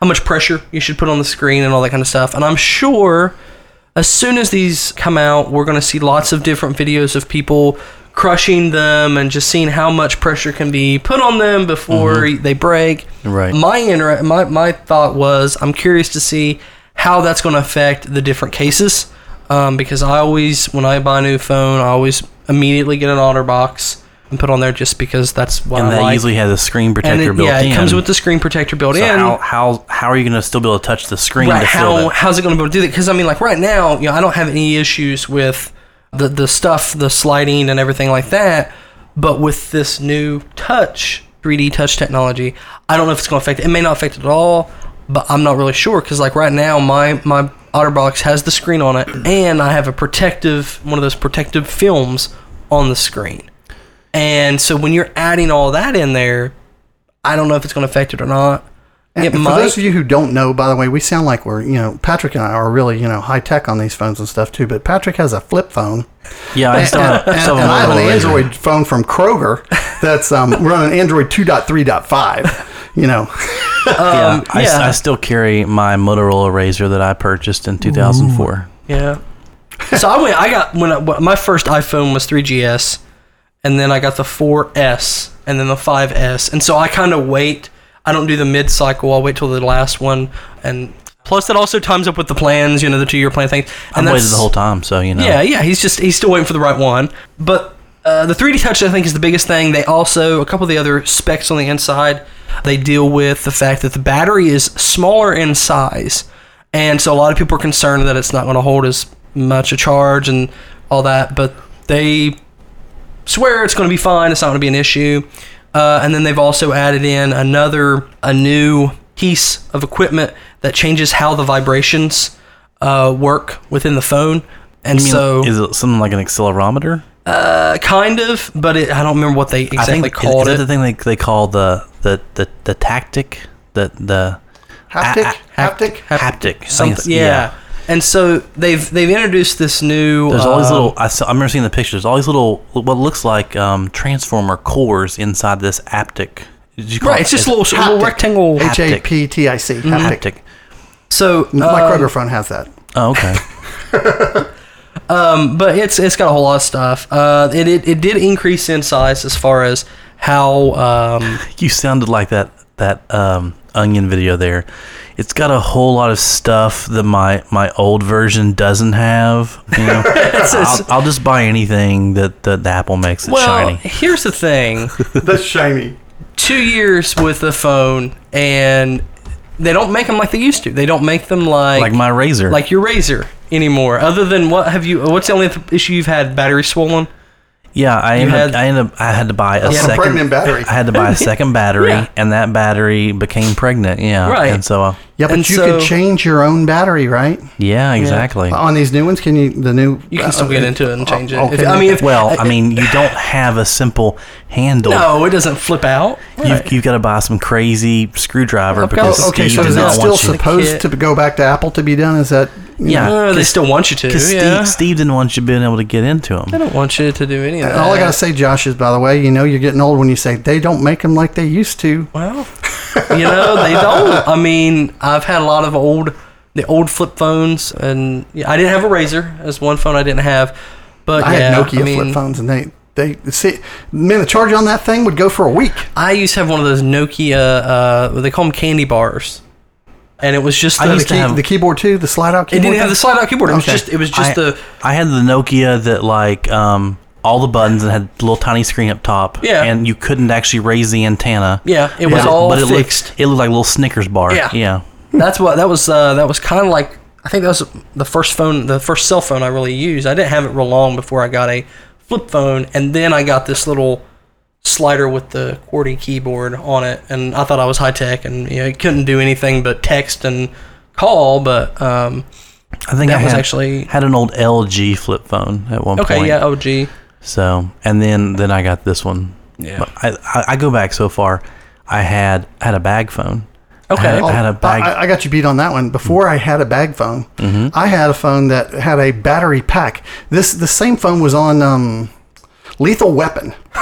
[SPEAKER 7] how much pressure you should put on the screen and all that kind of stuff. And I'm sure as soon as these come out, we're going to see lots of different videos of people crushing them and just seeing how much pressure can be put on them before they break.
[SPEAKER 1] Right.
[SPEAKER 7] My inter- my my thought was I'm curious to see how that's going to affect the different cases um, because I always when I buy a new phone, I always immediately get an OtterBox and put on there just because that's what
[SPEAKER 1] and
[SPEAKER 7] I
[SPEAKER 1] that
[SPEAKER 7] like.
[SPEAKER 1] usually has a screen protector
[SPEAKER 7] it,
[SPEAKER 1] built
[SPEAKER 7] yeah,
[SPEAKER 1] in.
[SPEAKER 7] it comes with the screen protector built
[SPEAKER 1] so
[SPEAKER 7] in.
[SPEAKER 1] how how how are you going to still be able to touch the screen
[SPEAKER 7] right
[SPEAKER 1] to
[SPEAKER 7] how how's it going to be able to do that because i mean like right now you know i don't have any issues with the the stuff the sliding and everything like that but with this new touch 3d touch technology i don't know if it's going to affect it it may not affect it at all but i'm not really sure because like right now my my otterbox has the screen on it and i have a protective one of those protective films on the screen and so when you're adding all that in there i don't know if it's going to affect it or not it
[SPEAKER 6] for
[SPEAKER 7] might
[SPEAKER 6] those of you who don't know, by the way, we sound like we're, you know, Patrick and I are really, you know, high tech on these phones and stuff too. But Patrick has a flip phone,
[SPEAKER 1] yeah, I still have,
[SPEAKER 6] and,
[SPEAKER 1] still
[SPEAKER 6] and I have an
[SPEAKER 1] Motorola Razr.
[SPEAKER 6] Android phone from Kroger that's um, running Android 2.3.5. You know,
[SPEAKER 1] Yeah, I,
[SPEAKER 7] yeah.
[SPEAKER 1] I still carry my Motorola Razr that I purchased in 2004.
[SPEAKER 7] Yeah. so I went. I got when, I, when my first iPhone was 3GS, and then I got the 4S, and then the 5S, and so I kind of wait. I don't do the mid cycle. I'll wait till the last one, and plus that also times up with the plans. You know, the two year plan thing.
[SPEAKER 1] I'm
[SPEAKER 7] waiting
[SPEAKER 1] the whole time, so you know.
[SPEAKER 7] Yeah, yeah. He's just he's still waiting for the right one. But uh, the 3D touch I think is the biggest thing. They also a couple of the other specs on the inside. They deal with the fact that the battery is smaller in size, and so a lot of people are concerned that it's not going to hold as much a charge and all that. But they swear it's going to be fine. It's not going to be an issue. Uh, and then they've also added in another a new piece of equipment that changes how the vibrations uh, work within the phone. And
[SPEAKER 1] You mean,
[SPEAKER 7] so,
[SPEAKER 1] is it something like an accelerometer?
[SPEAKER 7] uh, kind of, but it, I don't remember what they
[SPEAKER 1] I
[SPEAKER 7] exactly
[SPEAKER 1] think
[SPEAKER 7] called
[SPEAKER 1] is,
[SPEAKER 7] it.
[SPEAKER 1] the thing they, they call the the the, the tactic the the
[SPEAKER 6] haptic, haptic.
[SPEAKER 1] haptic
[SPEAKER 7] Something, yeah. And so they've they've introduced this new.
[SPEAKER 1] There's all these
[SPEAKER 7] um,
[SPEAKER 1] little. I, saw, I remember seeing the pictures. There's all these little what looks like um, transformer cores inside this aptic. Did you call
[SPEAKER 7] right.
[SPEAKER 1] it-
[SPEAKER 7] It's just a little,
[SPEAKER 6] Haptic.
[SPEAKER 7] little rectangle.
[SPEAKER 1] Hap-
[SPEAKER 6] H A P T I C.
[SPEAKER 7] Mm-hmm.
[SPEAKER 6] Haptic.
[SPEAKER 1] haptic.
[SPEAKER 7] So
[SPEAKER 6] My
[SPEAKER 7] um,
[SPEAKER 6] Kroger phone has that.
[SPEAKER 1] Oh, okay.
[SPEAKER 7] but it's it's got a whole lot of stuff. Uh, it, it it did increase in size as far as how um,
[SPEAKER 1] you sounded like that that um, onion video there. It's got a whole lot of stuff that my my old version doesn't have. You know, I'll, I'll just buy anything that, that the Apple makes it
[SPEAKER 7] well.
[SPEAKER 1] shiny.
[SPEAKER 7] Here's the thing:
[SPEAKER 6] That's shiny.
[SPEAKER 7] two years with the phone, and they don't make them like they used to. They don't make them like
[SPEAKER 1] Like my Razr.
[SPEAKER 7] like your Razr anymore. Other than what have you? What's the only issue you've had? Battery swollen.
[SPEAKER 1] Yeah, I ended,
[SPEAKER 7] had-
[SPEAKER 1] I ended up I had to buy a
[SPEAKER 6] That's a
[SPEAKER 1] second
[SPEAKER 6] pregnant battery.
[SPEAKER 1] I had to buy a second battery,
[SPEAKER 7] Yeah.
[SPEAKER 1] and that battery became pregnant. Yeah,
[SPEAKER 7] Right.
[SPEAKER 1] And so, uh,
[SPEAKER 6] Yeah, but
[SPEAKER 7] And
[SPEAKER 6] you
[SPEAKER 7] so-
[SPEAKER 6] could change your own battery, right?
[SPEAKER 1] yeah, exactly.
[SPEAKER 6] On these new ones, can you? The new
[SPEAKER 7] You can still get into it and change it.
[SPEAKER 6] oh,
[SPEAKER 7] If- I mean, if
[SPEAKER 1] Well, I mean, you don't have a simple handle.
[SPEAKER 7] no, it doesn't flip out.
[SPEAKER 1] You've, you've got to buy some crazy screwdriver
[SPEAKER 7] I've got-
[SPEAKER 1] because
[SPEAKER 6] Okay,
[SPEAKER 1] Steve
[SPEAKER 6] so
[SPEAKER 1] does
[SPEAKER 6] is it
[SPEAKER 1] not
[SPEAKER 6] still supposed to go back to Apple to be done? Is that? You
[SPEAKER 1] Yeah.
[SPEAKER 6] know?
[SPEAKER 7] Uh, they still want you to.
[SPEAKER 1] Because
[SPEAKER 7] Yeah.
[SPEAKER 1] Steve, Steve didn't want you being able to get into them.
[SPEAKER 7] They don't want you to do any of
[SPEAKER 6] And
[SPEAKER 7] that.
[SPEAKER 6] all I gotta say, Josh, is by the way, you know you're getting old when you say they don't make them like they used to.
[SPEAKER 7] Well, you know they don't. I mean, I've had a lot of old, the old flip phones, and yeah, I didn't have a Razr. As one phone I didn't have, but
[SPEAKER 6] I
[SPEAKER 7] yeah,
[SPEAKER 6] had Nokia
[SPEAKER 7] I mean,
[SPEAKER 6] flip phones, and they they see man, the charge on that thing would go for a week.
[SPEAKER 7] I used to have one of those Nokia. Uh, they call them candy bars, and it was just
[SPEAKER 1] I
[SPEAKER 7] the,
[SPEAKER 1] used to
[SPEAKER 6] key,
[SPEAKER 1] have-
[SPEAKER 6] the keyboard too, the slide out
[SPEAKER 7] it
[SPEAKER 6] keyboard.
[SPEAKER 7] didn't have the slide out keyboard. It was
[SPEAKER 6] Okay.
[SPEAKER 7] just it was just
[SPEAKER 1] I,
[SPEAKER 7] the
[SPEAKER 1] I had the Nokia that like um, all the buttons and had a little tiny screen up top.
[SPEAKER 7] Yeah.
[SPEAKER 1] And you couldn't actually raise the antenna.
[SPEAKER 7] yeah. It was
[SPEAKER 1] But
[SPEAKER 7] all
[SPEAKER 1] but it
[SPEAKER 7] fixed.
[SPEAKER 1] Looked, it looked like a little Snickers bar.
[SPEAKER 7] Yeah.
[SPEAKER 1] Yeah.
[SPEAKER 7] That's what that was. Uh, that was kind of like I think that was the first phone, the first cell phone I really used. I didn't have it real long before I got a flip phone, and then I got this little slider with the QWERTY keyboard on it, and I thought I was high tech, and you know, it couldn't do anything but text and call. But um,
[SPEAKER 1] I think
[SPEAKER 7] That
[SPEAKER 1] I
[SPEAKER 7] was
[SPEAKER 1] had,
[SPEAKER 7] actually-
[SPEAKER 1] had an old LG flip phone at one
[SPEAKER 7] okay,
[SPEAKER 1] point.
[SPEAKER 7] Okay, yeah, OG.
[SPEAKER 1] So and then then I got this one.
[SPEAKER 7] Yeah.
[SPEAKER 1] But I, I I go back so far. I had had a bag phone.
[SPEAKER 7] Okay.
[SPEAKER 1] I had, I had a
[SPEAKER 6] Oh,
[SPEAKER 1] bag.
[SPEAKER 6] I, I got you beat on that one. Before I had a bag phone,
[SPEAKER 1] Mm-hmm.
[SPEAKER 6] I had a phone that had a battery pack. This the same phone was on um, Lethal Weapon.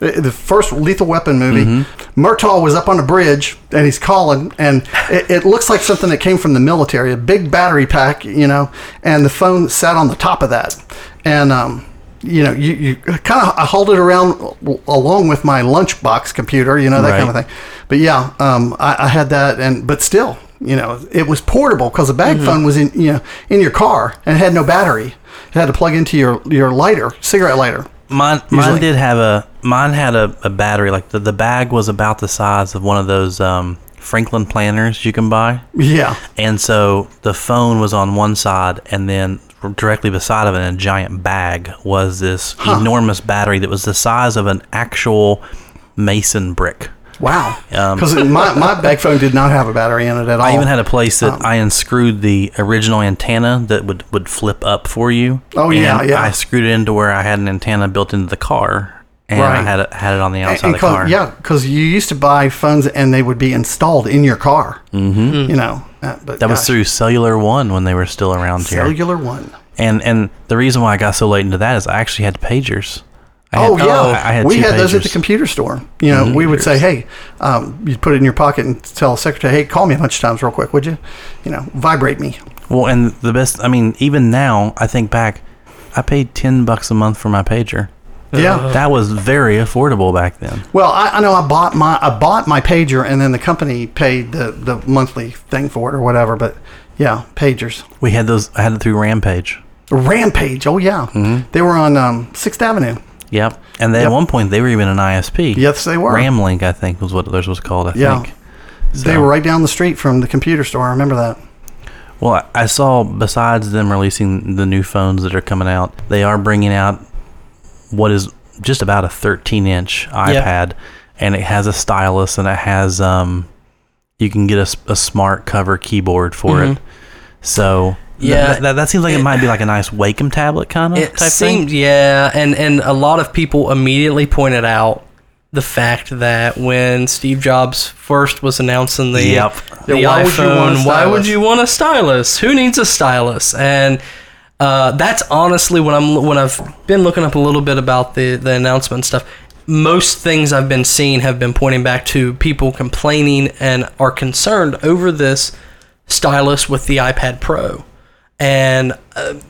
[SPEAKER 6] Uh, The first Lethal Weapon movie,
[SPEAKER 1] Mm-hmm.
[SPEAKER 6] Murtaugh was up on a bridge and he's calling, and it, it looks like something that came from the military, a big battery pack, you know, and the phone sat on the top of that, and um, you know, you, you kind of I hauled it around along with my lunchbox computer, you know, that kind of thing. But yeah, um, I, I had that, and but still, you know, it was portable because the bag
[SPEAKER 1] Mm-hmm.
[SPEAKER 6] phone was in you know in your car and it had no battery. It had to plug into your your lighter, cigarette lighter.
[SPEAKER 1] Mine,
[SPEAKER 6] Usually.
[SPEAKER 1] mine did have a mine had a, a battery like the, the bag was about the size of one of those um, Franklin planners you can buy,
[SPEAKER 6] Yeah,
[SPEAKER 1] and so the phone was on one side, and then directly beside of it in a giant bag was this enormous battery that was the size of an actual mason brick.
[SPEAKER 6] Wow.
[SPEAKER 1] Um,
[SPEAKER 6] Because my my bag phone did not have a battery in it at all.
[SPEAKER 1] I even had a place
[SPEAKER 6] Um,
[SPEAKER 1] that I unscrewed the original antenna that would, would flip up for you.
[SPEAKER 6] Oh, yeah, yeah.
[SPEAKER 1] I screwed it into where I had an antenna built into the car, and I had it had it on the outside
[SPEAKER 6] and
[SPEAKER 1] of the
[SPEAKER 6] 'cause-
[SPEAKER 1] car.
[SPEAKER 6] Yeah, because you used to buy phones and they would be installed in your car. Mm-hmm. You know, uh, but
[SPEAKER 1] That was through Cellular One when they were still around here.
[SPEAKER 6] cellular one.
[SPEAKER 1] And and the reason why I got so late into that is I actually had pagers. I had,
[SPEAKER 6] Oh yeah,
[SPEAKER 1] I had
[SPEAKER 6] we had those at the computer store. You know, we would say, "Hey," um, you'd put it in your pocket and tell the secretary, "Hey, call me a bunch of times, real quick, would you?" You know, vibrate me.
[SPEAKER 1] Well, and the best. I mean, even now, I think back, I paid ten bucks a month for my pager.
[SPEAKER 6] Yeah.
[SPEAKER 1] That was very affordable back then.
[SPEAKER 6] Well, I, I know I bought my I bought my pager, and then the company paid the the monthly thing for it or whatever. But yeah, pagers.
[SPEAKER 1] We had those. I had it through Rampage.
[SPEAKER 6] Rampage. Oh yeah, they were on um, Sixth Avenue.
[SPEAKER 1] Yep. And then
[SPEAKER 6] Yep.
[SPEAKER 1] at one point they were even an ISP.
[SPEAKER 6] Yes, they were.
[SPEAKER 1] Ramlink, I think, was what theirs was called. I
[SPEAKER 6] Yeah.
[SPEAKER 1] think.
[SPEAKER 6] They were right down the street from the computer store. I remember that.
[SPEAKER 1] Well, I saw besides them releasing the new phones that are coming out, they are bringing out what is just about a 13 inch iPad, and it has a stylus and it has um, you can get a smart cover keyboard for it. So
[SPEAKER 7] Yeah.
[SPEAKER 1] that, that, that seems like it, might be like a nice Wacom tablet kind of
[SPEAKER 7] It
[SPEAKER 1] type
[SPEAKER 7] seemed,
[SPEAKER 1] thing.
[SPEAKER 7] yeah, and and a lot of people immediately pointed out the fact that when Steve Jobs first was announcing the
[SPEAKER 1] Yep.
[SPEAKER 7] the
[SPEAKER 6] Yeah, why would you want a
[SPEAKER 7] iPhone, why would
[SPEAKER 6] stylus?
[SPEAKER 7] you want a stylus? Who needs a stylus? And uh, that's honestly when I'm when I've been looking up a little bit about the the announcement stuff. Most things I've been seeing have been pointing back to people complaining and are concerned over this stylus with the iPad Pro. And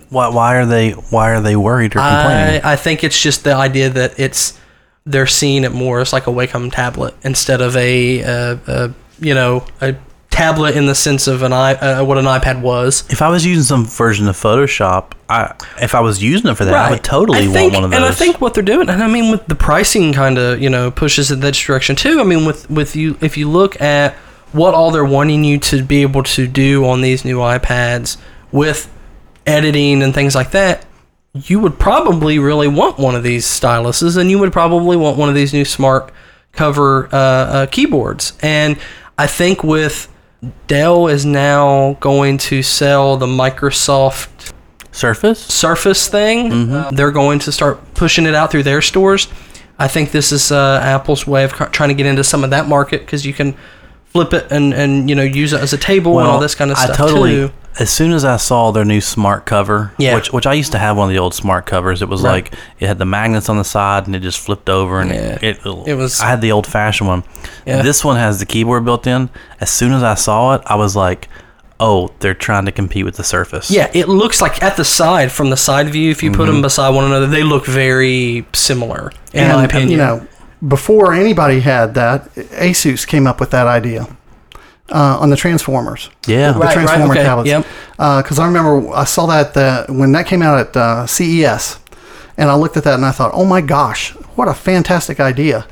[SPEAKER 1] Why, why are they why are they worried or complaining?
[SPEAKER 7] I, I think it's just the idea that it's they're seeing it more as like a Wacom tablet instead of a, uh uh you know a tablet in the sense of an i uh, what an iPad was.
[SPEAKER 1] if I was using some version of Photoshop, I if I was using it for that, I would totally
[SPEAKER 7] I
[SPEAKER 1] want one of those.
[SPEAKER 7] And I think what they're doing, and I mean, with the pricing, kind of you know pushes in that direction too. I mean, with with you, if you look at what all they're wanting you to be able to do on these new iPads with editing and things like that, you would probably really want one of these styluses, and you would probably want one of these new smart cover uh, uh, keyboards. And I think with Dell is now going to sell the Microsoft
[SPEAKER 1] Surface.
[SPEAKER 7] Surface thing. Uh, they're going to start pushing it out through their stores. I think this is uh, Apple's way of trying to get into some of that market because you can flip it and, and you know use it as a table and all this kind of stuff
[SPEAKER 1] I totally.
[SPEAKER 7] too.
[SPEAKER 1] As soon as I saw their new smart cover,
[SPEAKER 7] Yeah.
[SPEAKER 1] which which I used to have one of the old smart covers. It was
[SPEAKER 7] Right.
[SPEAKER 1] like it had the magnets on the side and it just flipped over and
[SPEAKER 7] Yeah.
[SPEAKER 1] it,
[SPEAKER 7] It was-
[SPEAKER 1] I had the old fashioned one.
[SPEAKER 7] Yeah.
[SPEAKER 1] This one has the keyboard built in. As soon as I saw it, I was like, "Oh, they're trying to compete with the Surface."
[SPEAKER 7] Yeah, it looks like at the side from the side view. If you put them mm-hmm. beside one another, they look very similar. In
[SPEAKER 6] and
[SPEAKER 7] my uh, opinion,
[SPEAKER 6] you know, before anybody had that, Asus came up with that idea uh, on the Transformers.
[SPEAKER 1] Yeah.
[SPEAKER 6] the
[SPEAKER 7] Right, right,
[SPEAKER 6] Transformer
[SPEAKER 7] okay,
[SPEAKER 6] tablets.
[SPEAKER 7] yep.
[SPEAKER 6] Because I remember I saw that uh, when that came out at uh, CES, and I looked at that and I thought, oh my gosh, what a fantastic idea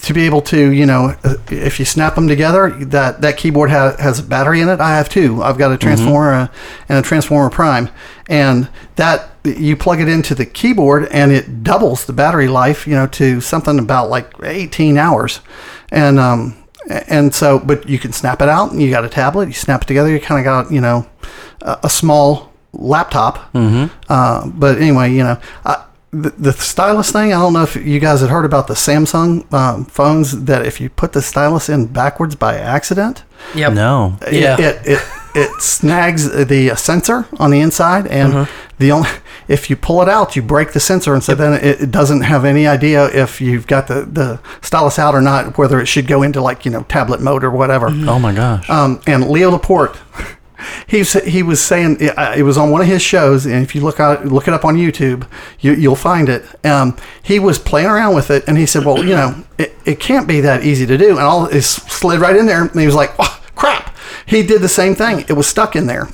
[SPEAKER 6] to be able to, you know, uh, if you snap them together, that that keyboard ha- has a battery in it. I have two. I've got a Transformer uh, and a Transformer Prime, and that you plug it into the keyboard and it doubles the battery life, you know, to something about like 18 hours, and um, and so but you can snap it out and you got a tablet you snap it together you kind of got you know a, a small laptop mm-hmm. uh, but anyway you know I, the, the stylus thing i don't know if you guys had heard about the samsung um, phones that if you put the stylus in backwards by accident
[SPEAKER 7] Yep.
[SPEAKER 1] No.
[SPEAKER 6] it-
[SPEAKER 7] Yeah.
[SPEAKER 6] it, it, it snags the sensor on the inside, and the only if you pull it out, you break the sensor, and so then it, it doesn't have any idea if you've got the the stylus out or not, whether it should go into like you know tablet mode or whatever.
[SPEAKER 1] Oh my gosh.
[SPEAKER 6] Um, and Leo Laporte, he's he was saying uh, it was on one of his shows, and if you look out look it up on YouTube, you, you'll find it. Um, he was playing around with it, and he said, "Well, you know, it, it can't be that easy to do." And all it slid right in there, and he was like, "Oh crap!" He did the same thing; it was stuck in there,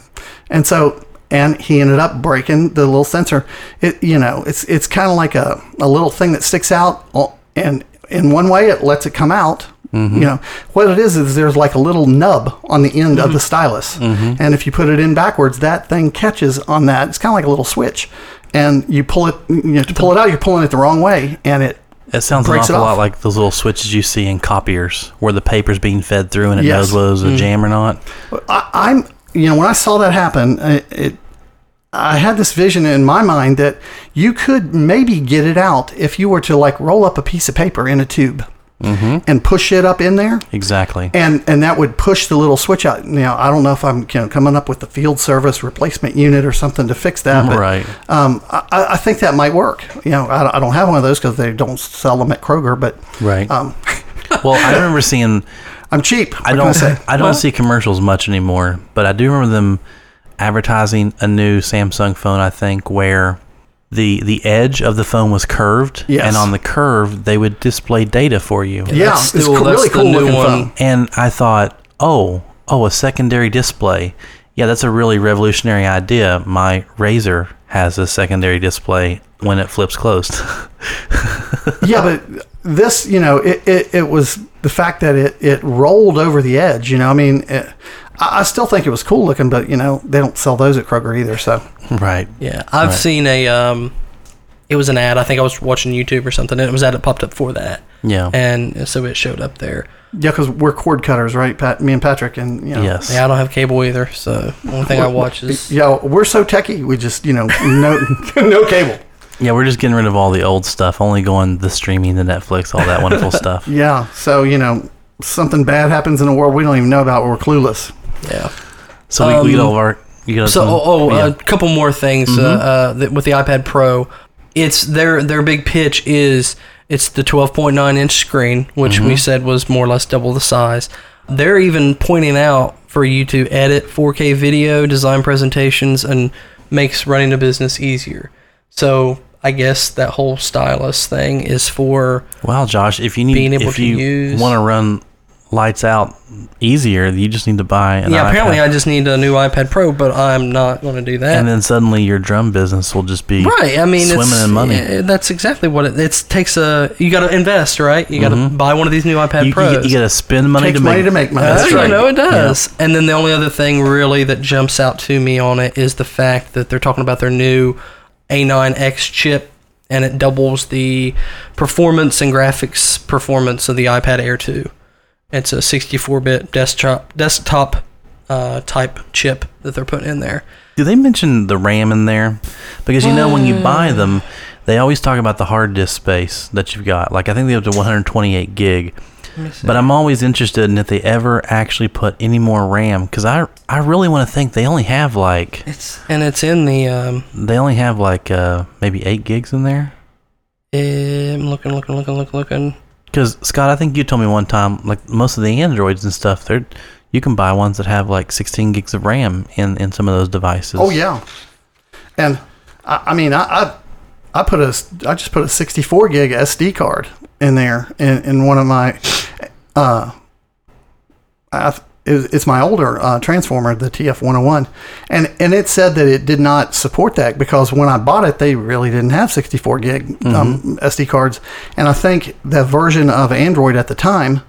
[SPEAKER 6] and so. And he ended up breaking the little sensor. It, you know, it's it's kind of like a, a little thing that sticks out, uh, and in one way it lets it come out, Mm-hmm. you know what it is is there's like a little nub on the end of the mm-hmm. stylus. Mm-hmm. And if you put it in backwards that thing catches on that. It's kind of like a little switch. And you pull it you know to pull it out you're pulling it the wrong way and it
[SPEAKER 1] It sounds an awful lot like those little switches you see in copiers where the paper's being fed through and it
[SPEAKER 6] Yes.
[SPEAKER 1] knows whether it's a jam or not.
[SPEAKER 6] I, i'm you know when i saw that happen it, it I had this vision in my mind that you could maybe get it out if you were to like roll up a piece of paper in a tube and push it up in there
[SPEAKER 1] Exactly.
[SPEAKER 6] and and that would push the little switch out. Now I don't know if I'm you know coming up with the field service replacement unit or something to fix that, but
[SPEAKER 1] Right.
[SPEAKER 6] um, I, I think that might work. You know, I, I don't have one of those because they don't sell them at Kroger, but
[SPEAKER 1] Right.
[SPEAKER 6] um,
[SPEAKER 1] well, I remember seeing.
[SPEAKER 6] I'm cheap.
[SPEAKER 1] I don't.
[SPEAKER 6] say?
[SPEAKER 1] I don't see commercials much anymore, but I do remember them advertising a new Samsung phone. I think where the the edge of the phone was curved,
[SPEAKER 6] Yes.
[SPEAKER 1] and on the curve they would display data for you.
[SPEAKER 6] Yeah,
[SPEAKER 7] That's
[SPEAKER 6] it's
[SPEAKER 7] still-
[SPEAKER 6] co-
[SPEAKER 7] that's
[SPEAKER 6] really cool
[SPEAKER 7] new
[SPEAKER 6] looking
[SPEAKER 7] one.
[SPEAKER 6] phone.
[SPEAKER 1] And I thought, oh, oh, a secondary display. Yeah, that's a really revolutionary idea. My Razr has a secondary display when it flips closed.
[SPEAKER 6] yeah, but this, you know, it, it, it was the fact that it, it rolled over the edge. You know, I mean, it, I, I still think it was cool looking, but you know, they don't sell those at Kroger either. So
[SPEAKER 1] right.
[SPEAKER 7] Yeah, I've
[SPEAKER 1] Right.
[SPEAKER 7] seen a. Um, it was an ad. I think I was watching YouTube or something, and it was ad that popped up for that,
[SPEAKER 1] Yeah.
[SPEAKER 7] and so it showed up there.
[SPEAKER 6] yeah, because we're cord cutters, right? Pat, me and Patrick, and you know,
[SPEAKER 1] yes.
[SPEAKER 7] Yeah, I don't have cable either, so the only thing I watch is
[SPEAKER 6] Yeah, we're so techie. We just, you know, no, no cable.
[SPEAKER 1] Yeah, we're just getting rid of all the old stuff, only going the streaming, the Netflix, all that wonderful stuff.
[SPEAKER 6] Yeah. So, you know, something bad happens in the world we don't even know about. We're clueless.
[SPEAKER 7] Yeah.
[SPEAKER 1] So we, we get
[SPEAKER 7] Um,
[SPEAKER 1] all of our. You got
[SPEAKER 7] So,
[SPEAKER 1] some-
[SPEAKER 7] oh, oh
[SPEAKER 1] yeah.
[SPEAKER 7] a couple more things uh, uh, that with the iPad Pro. It's their their big pitch is it's the 12.9 inch screen, which we said was more or less double the size. They're even pointing out for you to edit 4K video, design presentations, and makes running a business easier. So I guess that whole stylus thing is for
[SPEAKER 1] wow, Josh, if you need,
[SPEAKER 7] being able
[SPEAKER 1] if
[SPEAKER 7] to
[SPEAKER 1] you
[SPEAKER 7] use-
[SPEAKER 1] want to run lights out easier, you just need to buy an
[SPEAKER 7] yeah. Apparently,
[SPEAKER 1] iPad.
[SPEAKER 7] I just need a new iPad Pro, but I'm not going to do that.
[SPEAKER 1] and then suddenly your drum business will just be
[SPEAKER 7] Right. I mean,
[SPEAKER 1] swimming
[SPEAKER 7] it's,
[SPEAKER 1] in money.
[SPEAKER 7] yeah, that's exactly what it. It takes a. You got to invest, right? You got to buy one of these new iPad
[SPEAKER 1] Mm-hmm. you,
[SPEAKER 7] Pros.
[SPEAKER 1] you, got to spend money
[SPEAKER 6] Takes
[SPEAKER 1] to make
[SPEAKER 6] money to make money. That's
[SPEAKER 7] you
[SPEAKER 6] right.
[SPEAKER 7] know it does. And then the only other thing really that jumps out to me on it is the fact that they're talking about their new A9X chip, and it doubles the performance and graphics performance of the iPad Air 2. It's a 64-bit desktop desktop uh, type chip that they're putting in there.
[SPEAKER 1] Do they mention the RAM in there? Because you know when you buy them, they always talk about the hard disk space that you've got. Like I think they have to 128 gig. But I'm always interested in if they ever actually put any more RAM because I I really want to think they only have like
[SPEAKER 7] It's and it's in the. Um,
[SPEAKER 1] they only have like uh, maybe eight gigs in there.
[SPEAKER 7] I'm looking, looking, looking, looking, looking.
[SPEAKER 1] Because Scott, I think you told me one time like most of the Androids and stuff, they're you can buy ones that have like 16 gigs of RAM in in some of those devices.
[SPEAKER 6] Oh, yeah. And I, I mean, I, I, I put a, I just put a 64 gig SD card in there in, in one of my, uh, I, it's my older uh, transformer, the TF101, and and it said that it did not support that because when I bought it, they really didn't have 64 gig um, SD cards, and I think the version of Android at the time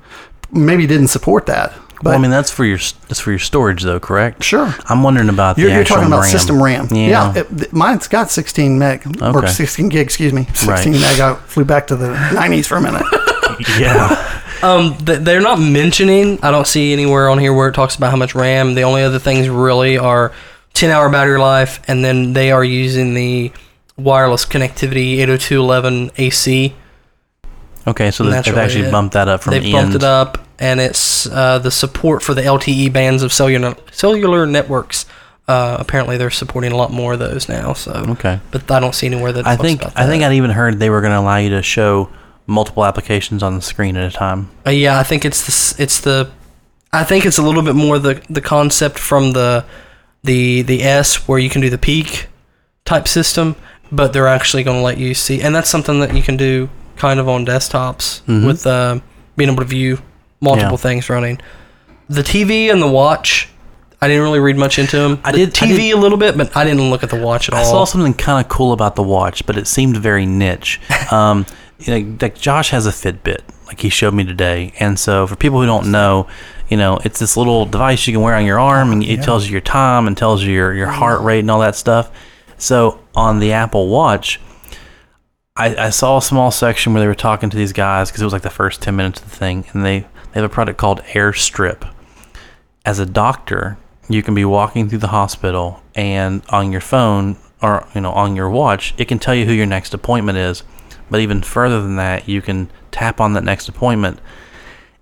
[SPEAKER 6] maybe didn't support that. But
[SPEAKER 1] well, I mean that's for your that's for your storage though, correct?
[SPEAKER 6] Sure.
[SPEAKER 1] I'm wondering about
[SPEAKER 6] You're,
[SPEAKER 1] the
[SPEAKER 6] you're talking about
[SPEAKER 1] RAM.
[SPEAKER 6] system RAM.
[SPEAKER 1] Yeah.
[SPEAKER 6] it, mine's got 16 meg or 16 gig. Excuse me, 16
[SPEAKER 1] Right.
[SPEAKER 6] meg. I flew back to the 90s for a minute.
[SPEAKER 1] yeah.
[SPEAKER 7] Um, th- they're not mentioning. I don't see anywhere on here where it talks about how much RAM. The only other things really are 10 hour battery life, and then they are using the wireless connectivity 802.11 AC.
[SPEAKER 1] Okay, so they've actually
[SPEAKER 7] it.
[SPEAKER 1] bumped that up from
[SPEAKER 7] They've bumped it up, and it's uh, the support for the LTE bands of cellular cellular networks. Uh, apparently, they're supporting a lot more of those now. So
[SPEAKER 1] Okay.
[SPEAKER 7] but I don't see anywhere that
[SPEAKER 1] I think I think. I'd even heard they were going to allow you to show multiple applications on the screen at a time.
[SPEAKER 7] Uh, yeah, I think it's the it's the I think it's a little bit more the the concept from the the the S where you can do the peek type system, but they're actually going to let you see, and that's something that you can do kind of on desktops
[SPEAKER 1] Mhm.
[SPEAKER 7] with uh, being able to view multiple
[SPEAKER 1] Yeah.
[SPEAKER 7] things running. The TV and the watch, I didn't really read much into them.
[SPEAKER 1] I
[SPEAKER 7] The
[SPEAKER 1] did- I
[SPEAKER 7] TV
[SPEAKER 1] did-
[SPEAKER 7] a little bit, but I didn't look at the watch at
[SPEAKER 1] I
[SPEAKER 7] all.
[SPEAKER 1] I saw something kind of cool about the watch, but it seemed very niche. Um, know, like Josh has a Fitbit, like he showed me today, and so for people who don't know, you know, it's this little device you can wear on your arm, and it tells you your time and tells you your your heart rate and all that stuff. So on the Apple Watch, I, I saw a small section where they were talking to these guys because it was like the first 10 minutes of the thing and they, they have a product called airstrip. As a doctor you can be walking through the hospital and on your phone or you know on your watch it can tell you who your next appointment is but even further than that you can tap on that next appointment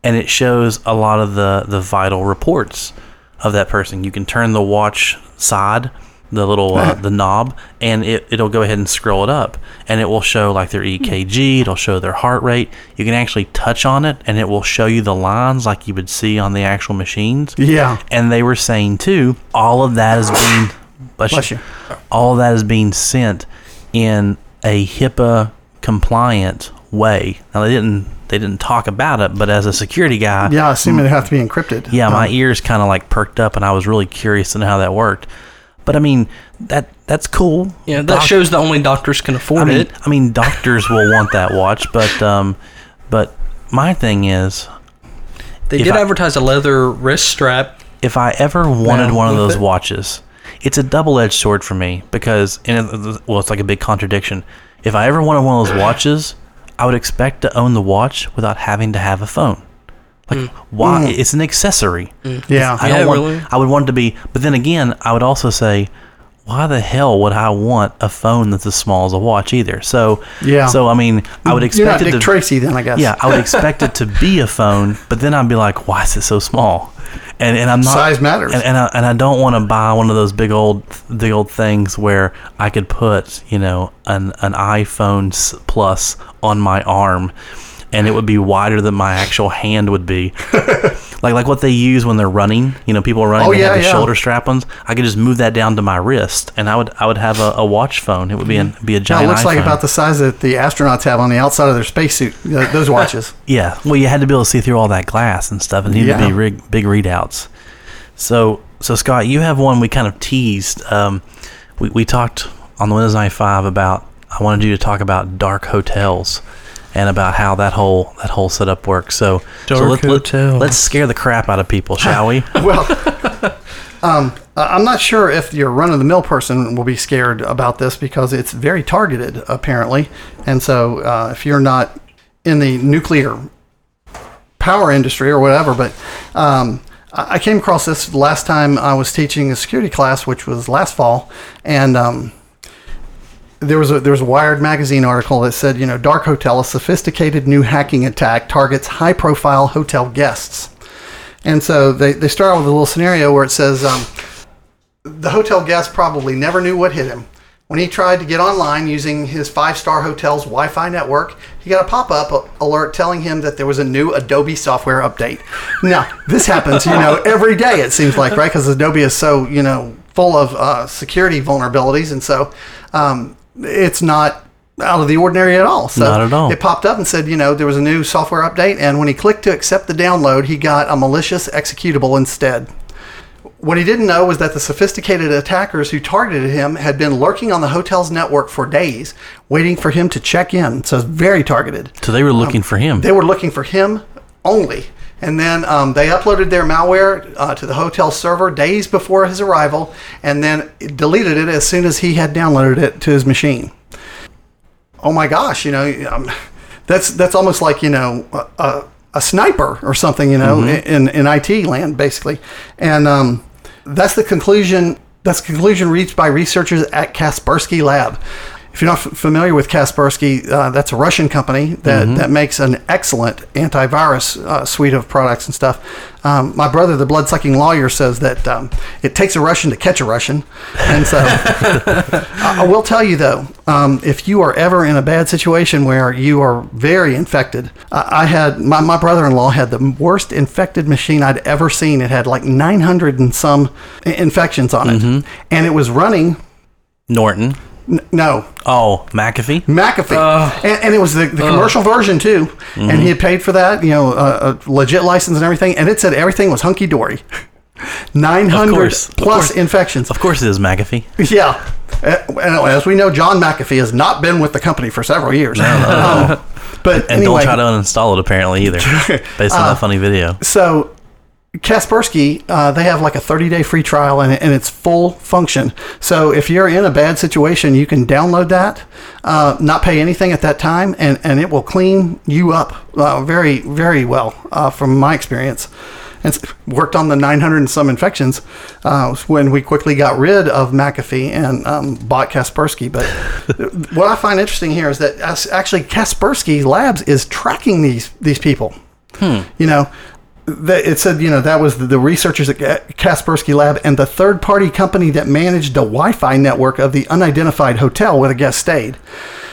[SPEAKER 1] and it shows a lot of the the vital reports of that person. You can turn the watch side, the little uh, the knob, and it it'll go ahead and scroll it up, and it will show like their EKG. It'll show their heart rate. You can actually touch on it, and it will show you the lines like you would see on the actual machines.
[SPEAKER 6] Yeah.
[SPEAKER 1] And they were saying too, all of that is being bless,
[SPEAKER 6] Bless
[SPEAKER 1] you,
[SPEAKER 6] you.
[SPEAKER 1] all of that is being sent in a HIPAA compliant way. Now they didn't they didn't talk about it, but as a security guy,
[SPEAKER 6] Yeah, I assume it'd have to be encrypted.
[SPEAKER 1] yeah, my
[SPEAKER 6] Um,
[SPEAKER 1] ears kind of like perked up, and I was really curious to know how that worked. But I mean, that that's cool.
[SPEAKER 7] yeah, that
[SPEAKER 1] Doc-
[SPEAKER 7] shows that only doctors can afford
[SPEAKER 1] I mean,
[SPEAKER 7] it.
[SPEAKER 1] I mean, doctors will want that watch, but um, but my thing is,
[SPEAKER 7] They did
[SPEAKER 1] I-
[SPEAKER 7] advertise a leather wrist strap.
[SPEAKER 1] if I ever wanted one of those
[SPEAKER 6] it-
[SPEAKER 1] watches, it's a double-edged sword for me because, and it, well, it's like a big contradiction. If I ever wanted one of those watches, I would expect to own the watch without having to have a phone. Like, mm. why? Mm. It's an accessory. Mm.
[SPEAKER 6] Yeah.
[SPEAKER 1] I. Don't want.
[SPEAKER 7] really.
[SPEAKER 1] I would want it to be, but then again, I would also say, why the hell would I want a phone that's as small as a watch either? So
[SPEAKER 6] Yeah.
[SPEAKER 1] So I mean, I would
[SPEAKER 6] You're not
[SPEAKER 1] expect it
[SPEAKER 6] Dick
[SPEAKER 1] to.
[SPEAKER 6] Tracy then, I guess.
[SPEAKER 1] Yeah, I would expect it to be a phone, but then I'd be like, why is it so small? And and I'm not
[SPEAKER 6] Size matters.
[SPEAKER 1] And and I, and I don't want to buy one of those big old big old things where I could put you know an an iPhone Plus on my arm. And it would be wider than my actual hand would be, like like what they use when they're running. You know, people are running.
[SPEAKER 6] Oh,
[SPEAKER 1] they have
[SPEAKER 6] yeah,
[SPEAKER 1] the
[SPEAKER 6] yeah.
[SPEAKER 1] shoulder strap ones. I could just move that down to my wrist, and I would I would have a, a watch phone. It would be an, be a
[SPEAKER 6] Yeah,
[SPEAKER 1] giant.
[SPEAKER 6] it looks like
[SPEAKER 1] iPhone.
[SPEAKER 6] about the size that the astronauts have on the outside of their spacesuit. th- Those watches.
[SPEAKER 1] Yeah, well, you had to be able to see through all that glass and stuff, and needed to be rig- big readouts. So, so Scott, you have one we kind of teased. Um, we we talked on the Windows 95 about. I wanted you to talk about dark hotels and about how that whole that whole setup works. So, so
[SPEAKER 7] Dark hotels.
[SPEAKER 1] let's scare the crap out of people, shall we?
[SPEAKER 6] well, um, I- I'm not sure if your run of the mill person will be scared about this because it's very targeted, apparently. And so, uh, if you're not in the nuclear power industry or whatever, but um, I I came across this last time I was teaching a security class, which was last fall, and um, there was a there was a Wired magazine article that said, you know, Dark Hotel, a sophisticated new hacking attack targets high profile hotel guests. And so they, they start out with a little scenario where it says um, the hotel guest probably never knew what hit him. When he tried to get online using his five star hotel's Wi Fi network, he got a pop up alert telling him that there was a new Adobe software update. Now, this happens, you know, every day, it seems like, right? Because Adobe is so, you know, full of uh, security vulnerabilities. And so um, it's not out of the ordinary at all. So
[SPEAKER 1] Not at all.
[SPEAKER 6] It popped up and said, you know, there was a new software update. And when he clicked to accept the download, he got a malicious executable instead. What he didn't know was that the sophisticated attackers who targeted him had been lurking on the hotel's network for days, waiting for him to check in. So it's very targeted.
[SPEAKER 1] So they were looking um, for him.
[SPEAKER 6] They were looking for him only. And then um, they uploaded their malware uh, to the hotel server days before his arrival and then deleted it as soon as he had downloaded it to his machine. Oh my gosh, you know, um, that's that's almost like, you know, a, a, a sniper or something, you know, in, in IT land, basically. And um, that's the conclusion. That's the conclusion reached by researchers at Kaspersky Lab. If you're not f- familiar with Kaspersky, uh, that's a Russian company that, that makes an excellent antivirus uh, suite of products and stuff. Um, my brother, the blood sucking lawyer, says that um, it takes a Russian to catch a Russian. And so I I will tell you, though, um, if you are ever in a bad situation where you are very infected, I I had my, my brother in law had the worst infected machine I'd ever seen. It had like 900 and some infections on it. And it was running,
[SPEAKER 1] Norton.
[SPEAKER 6] N- no,
[SPEAKER 1] Oh, McAfee.
[SPEAKER 6] McAfee, and, and it was the, the commercial version too. And he had paid for that, you know, a, a legit license and everything. And it said everything was hunky dory. Nine hundred
[SPEAKER 1] course, of
[SPEAKER 6] plus
[SPEAKER 1] course.
[SPEAKER 6] infections.
[SPEAKER 1] Of course, it is McAfee.
[SPEAKER 6] Yeah, Uh, as we know, John McAfee has not been with the company for several years. Um, but
[SPEAKER 1] And
[SPEAKER 6] anyway,
[SPEAKER 1] don't try to uninstall it apparently either, based on that funny video.
[SPEAKER 6] so Kaspersky, uh, they have like a 30 day free trial and, and it's full function. So if you're in a bad situation, you can download that, uh, not pay anything at that time, and, and it will clean you up uh, very, very well uh, from my experience. It's worked on the 900 and some infections uh, when we quickly got rid of McAfee and um, bought Kaspersky. But what I find interesting here is that actually Kaspersky Labs is tracking these these people. You know, it said, you know, that was the, researchers at Ka- Kaspersky Lab and the third party company that managed the Wi Fi network of the unidentified hotel where the guest stayed.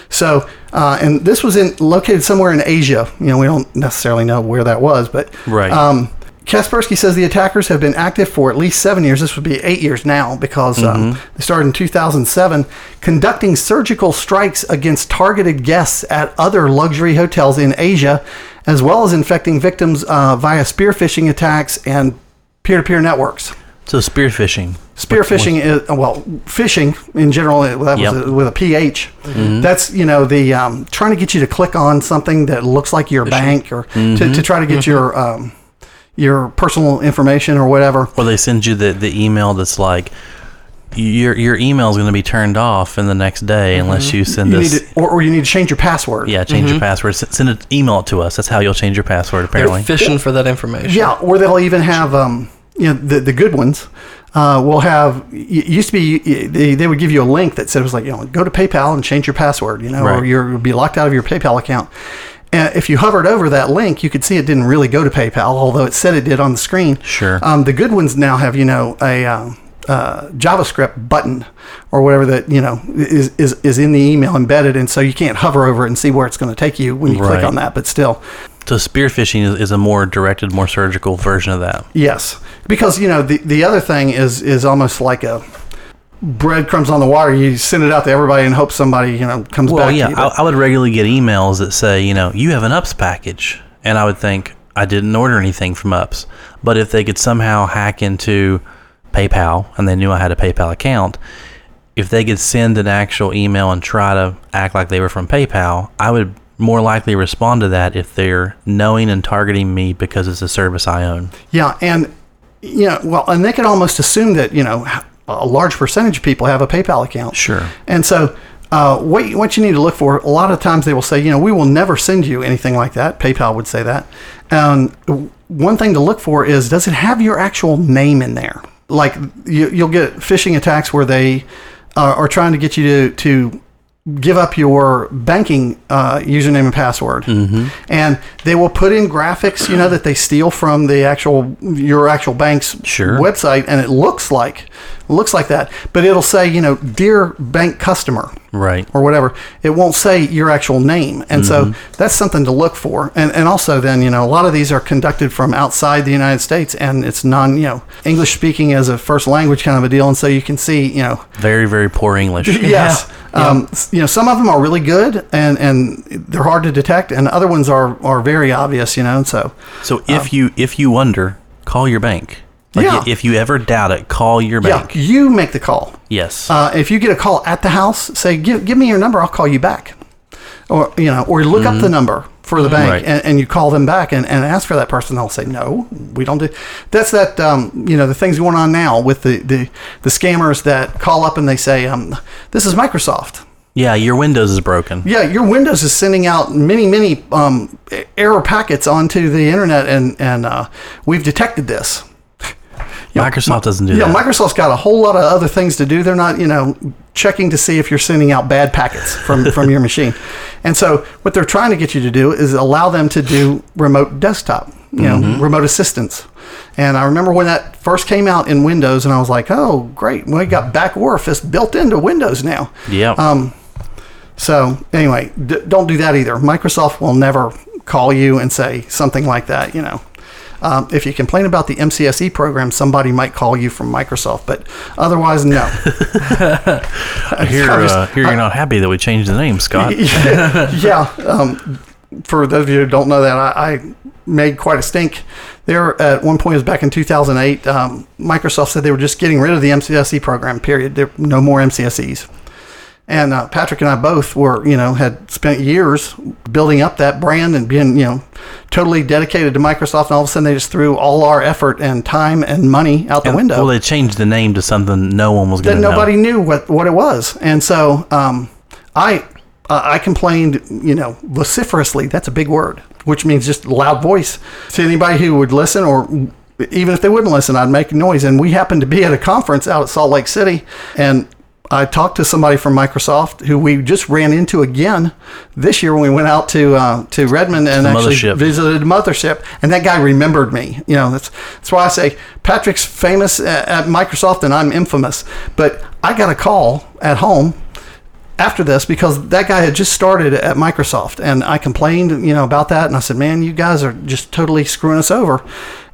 [SPEAKER 6] So, uh, and this was in located somewhere in Asia. You know, we don't necessarily know where that was, but
[SPEAKER 1] Right.
[SPEAKER 6] Um, Kaspersky says the attackers have been active for at least seven years. This would be eight years now because um, they started in 2007, conducting surgical strikes against targeted guests at other luxury hotels in Asia, as well as infecting victims uh, via spear phishing attacks and peer to peer networks.
[SPEAKER 1] So spearfishing.
[SPEAKER 6] Spear phishing is well, fishing in general uh, that
[SPEAKER 1] Yep.
[SPEAKER 6] was a, with a ph. That's you know the um, trying to get you to click on something that looks like your bank or to, to try to get your um, your personal information or whatever.
[SPEAKER 1] Or they send you the, the email that's like, your your email is going to be turned off in the next day unless you send
[SPEAKER 6] You need
[SPEAKER 1] us.
[SPEAKER 6] to, or, or you need to change your password.
[SPEAKER 1] yeah, change your password. S- Send an email to us. That's how you'll change your password.
[SPEAKER 7] They're
[SPEAKER 1] Apparently,
[SPEAKER 7] fishing for that information.
[SPEAKER 6] Yeah, or they'll even have um, you know the the good ones uh, will have it used to be they, they would give you a link that said it was like you know go to PayPal and change your password you know or you're, you'll be locked out of your PayPal account. And if you hovered over that link, you could see it didn't really go to PayPal, although it said it did on the screen.
[SPEAKER 1] Sure.
[SPEAKER 6] Um, the good ones now have you know a um, uh, JavaScript button or whatever that you know is, is is in the email embedded, and so you can't hover over it and see where it's going to take you when you click on that. But still,
[SPEAKER 1] so spear phishing is, is a more directed, more surgical version of that.
[SPEAKER 6] Yes, because you know the the other thing is is almost like a breadcrumbs on the water. You send it out to everybody and hope somebody you know comes
[SPEAKER 1] Well,
[SPEAKER 6] back.
[SPEAKER 1] yeah,
[SPEAKER 6] to.
[SPEAKER 1] I, I would regularly get emails that say, you know, you have an UPS package, and I would think I didn't order anything from UPS. But if they could somehow hack into PayPal and they knew I had a PayPal account, if they could send an actual email and try to act like they were from PayPal, I would more likely respond to that if they're knowing and targeting me because it's a service I own.
[SPEAKER 6] yeah, and you know, well, and they could almost assume that you know a large percentage of people have a PayPal account.
[SPEAKER 1] Sure.
[SPEAKER 6] And so, uh, what you- what you need to look for, a lot of times they will say, you know, we will never send you anything like that. PayPal would say that. And one thing to look for is, does it have your actual name in there? Like you, you'll get phishing attacks where they uh, are trying to get you to to give up your banking uh, username and password, and they will put in graphics, you know, that they steal from the actual your actual bank's
[SPEAKER 1] Sure.
[SPEAKER 6] website, and it looks like looks like that, but it'll say, you know, dear bank customer
[SPEAKER 1] Right.
[SPEAKER 6] or whatever. It won't say your actual name, and so that's something to look for. And and also then you know a lot of these are conducted from outside the United States, and it's non you know English speaking as a first language kind of a deal, and so you can see you know
[SPEAKER 1] Very, very poor English.
[SPEAKER 6] yes. Um, s- you know, some of them are really good and, and they're hard to detect, and other ones are, are very obvious. You know, so
[SPEAKER 1] So if you if you wonder, call your bank. Like
[SPEAKER 6] Yeah.
[SPEAKER 1] If you ever doubt it, call your bank.
[SPEAKER 6] yeah,
[SPEAKER 1] bank.
[SPEAKER 6] you make the call.
[SPEAKER 1] Yes.
[SPEAKER 6] Uh, if you get a call at the house, say, give, give me your number, I'll call you back. Or, you know, or look up the number for the bank
[SPEAKER 1] Right.
[SPEAKER 6] and, and you call them back and, and ask for that person. They'll say, no, we don't do That's that, um, you know, the things going on now with the, the, the scammers that call up and they say, um, this is Microsoft.
[SPEAKER 1] yeah, your Windows is broken.
[SPEAKER 6] Yeah, your Windows is sending out many, many um, error packets onto the internet, and and uh, we've detected this.
[SPEAKER 1] Microsoft doesn't do
[SPEAKER 6] yeah,
[SPEAKER 1] that.
[SPEAKER 6] Microsoft's got a whole lot of other things to do. They're not, you know, checking to see if you're sending out bad packets from, from your machine. And so what they're trying to get you to do is allow them to do remote desktop, you know, remote assistance. And I remember when that first came out in Windows, and I was like, "Oh, great! We got back orifice built into Windows now."
[SPEAKER 1] Yeah.
[SPEAKER 6] Um, so anyway, d- don't do that either. Microsoft will never call you and say something like that. You know, um, if you complain about the MCSE program, somebody might call you from Microsoft, but otherwise, no.
[SPEAKER 1] I hear,
[SPEAKER 6] I just-
[SPEAKER 1] uh, hear you're not happy that we changed the name, Scott.
[SPEAKER 6] yeah. yeah. Um, for those of you who don't know that, I, I made quite a stink. There at one point, it was back in 2008. Um, Microsoft said they were just getting rid of the MCSE program. Period. There no more MCSEs. And uh, Patrick and I both were, you know, had spent years building up that brand and being, you know, totally dedicated to Microsoft. And all of a sudden, they just threw all our effort and time and money out the window
[SPEAKER 1] Well, they changed the name to something no one was going to know.
[SPEAKER 6] nobody knew what, what it was. And so um, I uh, I complained, you know, vociferously. That's a big word, which means just loud voice to anybody who would listen, or even if they wouldn't listen, I'd make noise. And we happened to be at a conference out at Salt Lake City, and I talked to somebody from Microsoft who we just ran into again this year when we went out to uh, to Redmond and actually
[SPEAKER 1] mothership.
[SPEAKER 6] visited the mothership, and that guy remembered me. You know, that's that's why I say Patrick's famous at, at Microsoft and I'm infamous. But I got a call at home after this because that guy had just started at Microsoft, and I complained, you know, about that, and I said, "Man, you guys are just totally screwing us over,"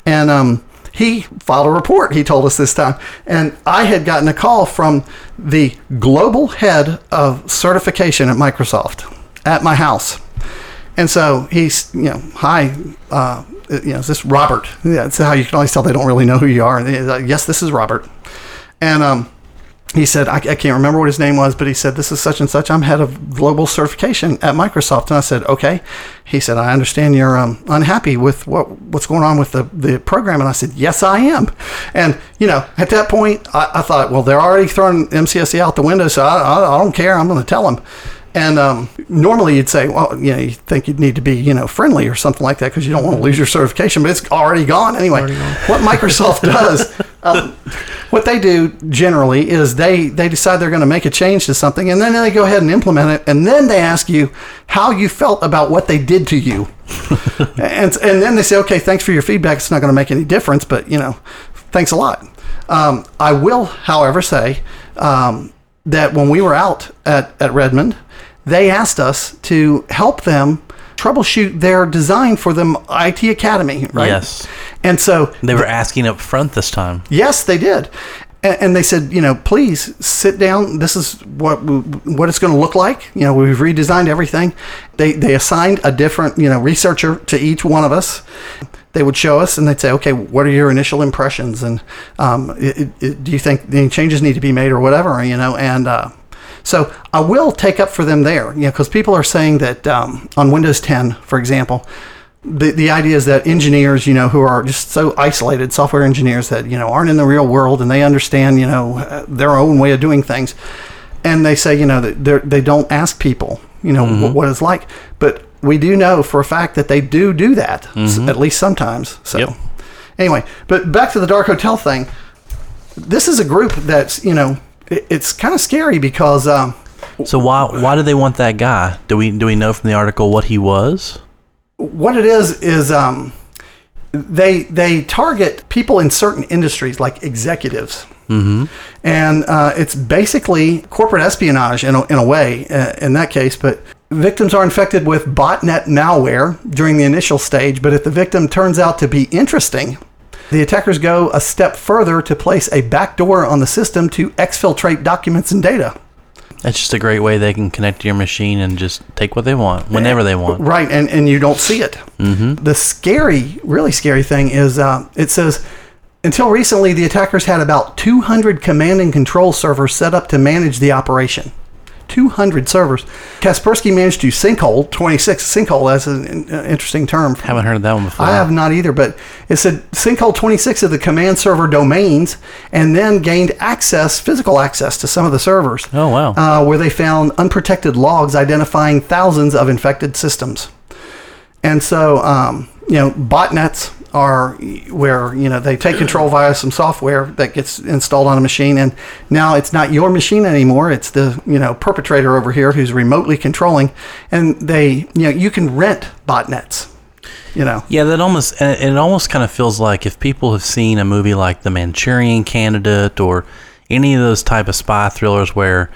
[SPEAKER 6] and um. He filed a report, he told us this time. And I had gotten a call from the global head of certification at Microsoft at my house. And so he's, you know, hi, uh, you know, is this Robert? Yeah, that's how you can always tell they don't really know who you are. And like, yes, this is Robert. And um, he said, I, I can't remember what his name was, but he said, this is such and such. I'm head of global certification at Microsoft. And I said, okay. He said, I understand you're um, unhappy with what what's going on with the, the program. And I said, yes, I am. And, you know, at that point, I, I thought, well, they're already throwing MCSE out the window, so I, I, I don't care. I'm going to tell them. And um, normally you'd say, well, you know, you think you'd need to be, you know, friendly or something like that because you don't want to lose your certification, but it's already gone anyway. What Microsoft does, um, what they do generally is they they decide they're going to make a change to something, and then they go ahead and implement it, and then they ask you how you felt about what they did to you, and and then they say, okay, thanks for your feedback. It's not going to make any difference, but you know, thanks a lot. Um, I will, however, say um, that when we were out at, at Redmond, they asked us to help them troubleshoot their design for them IT Academy, right?
[SPEAKER 1] Yes.
[SPEAKER 6] And so
[SPEAKER 1] They were asking up front this time.
[SPEAKER 6] Yes, they did. And, and they said, you know, please sit down. This is what what it's going to look like. You know, we've redesigned everything. They they assigned a different, you know, researcher to each one of us. They would show us, and they'd say, okay, what are your initial impressions, and um, it, it, do you think any changes need to be made or whatever, you know, and. Uh, so I will take up for them there, you know, because people are saying that um, on Windows 10, for example, the, the idea is that engineers, you know, who are just so isolated, software engineers that, you know, aren't in the real world and they understand, you know, uh, their own way of doing things. And they say, you know, that they don't ask people, you know, wh- what it's like. But we do know for a fact that they do do that, s- at least sometimes. So,
[SPEAKER 1] Yep.
[SPEAKER 6] anyway, but back to the Dark Hotel thing. This is a group that's, you know, it, it's kind of scary because um,
[SPEAKER 1] So why why did they want that guy? Do we do we know from the article what he was?
[SPEAKER 6] what it is is um, they they target people in certain industries like executives mm-hmm. and uh, it's basically corporate espionage in a, in a way uh, in that case but victims are infected with botnet malware during the initial stage but if the victim turns out to be interesting the attackers go a step further to place a backdoor on the system to exfiltrate documents and data
[SPEAKER 1] That's just a great way they can connect to your machine and just take what they want whenever they want.
[SPEAKER 6] Right, and, and you don't see it. Mm-hmm. The scary, really scary thing is uh, it says until recently, the attackers had about 200 command and control servers set up to manage the operation. 200 servers. Kaspersky managed to sinkhole 26. Sinkhole, that's an uh, interesting term.
[SPEAKER 1] Haven't heard of that one before.
[SPEAKER 6] I have not either, but it said sinkhole 26 of the command server domains and then gained access, physical access to some of the servers.
[SPEAKER 1] Oh, wow.
[SPEAKER 6] Uh, where they found unprotected logs identifying thousands of infected systems. And so, um, you know, botnets are where you know they take control via some software that gets installed on a machine, and now it's not your machine anymore. It's the you know perpetrator over here who's remotely controlling, and they you know you can rent botnets. You know,
[SPEAKER 1] Yeah, that almost it almost kind of feels like if people have seen a movie like The Manchurian Candidate or any of those type of spy thrillers where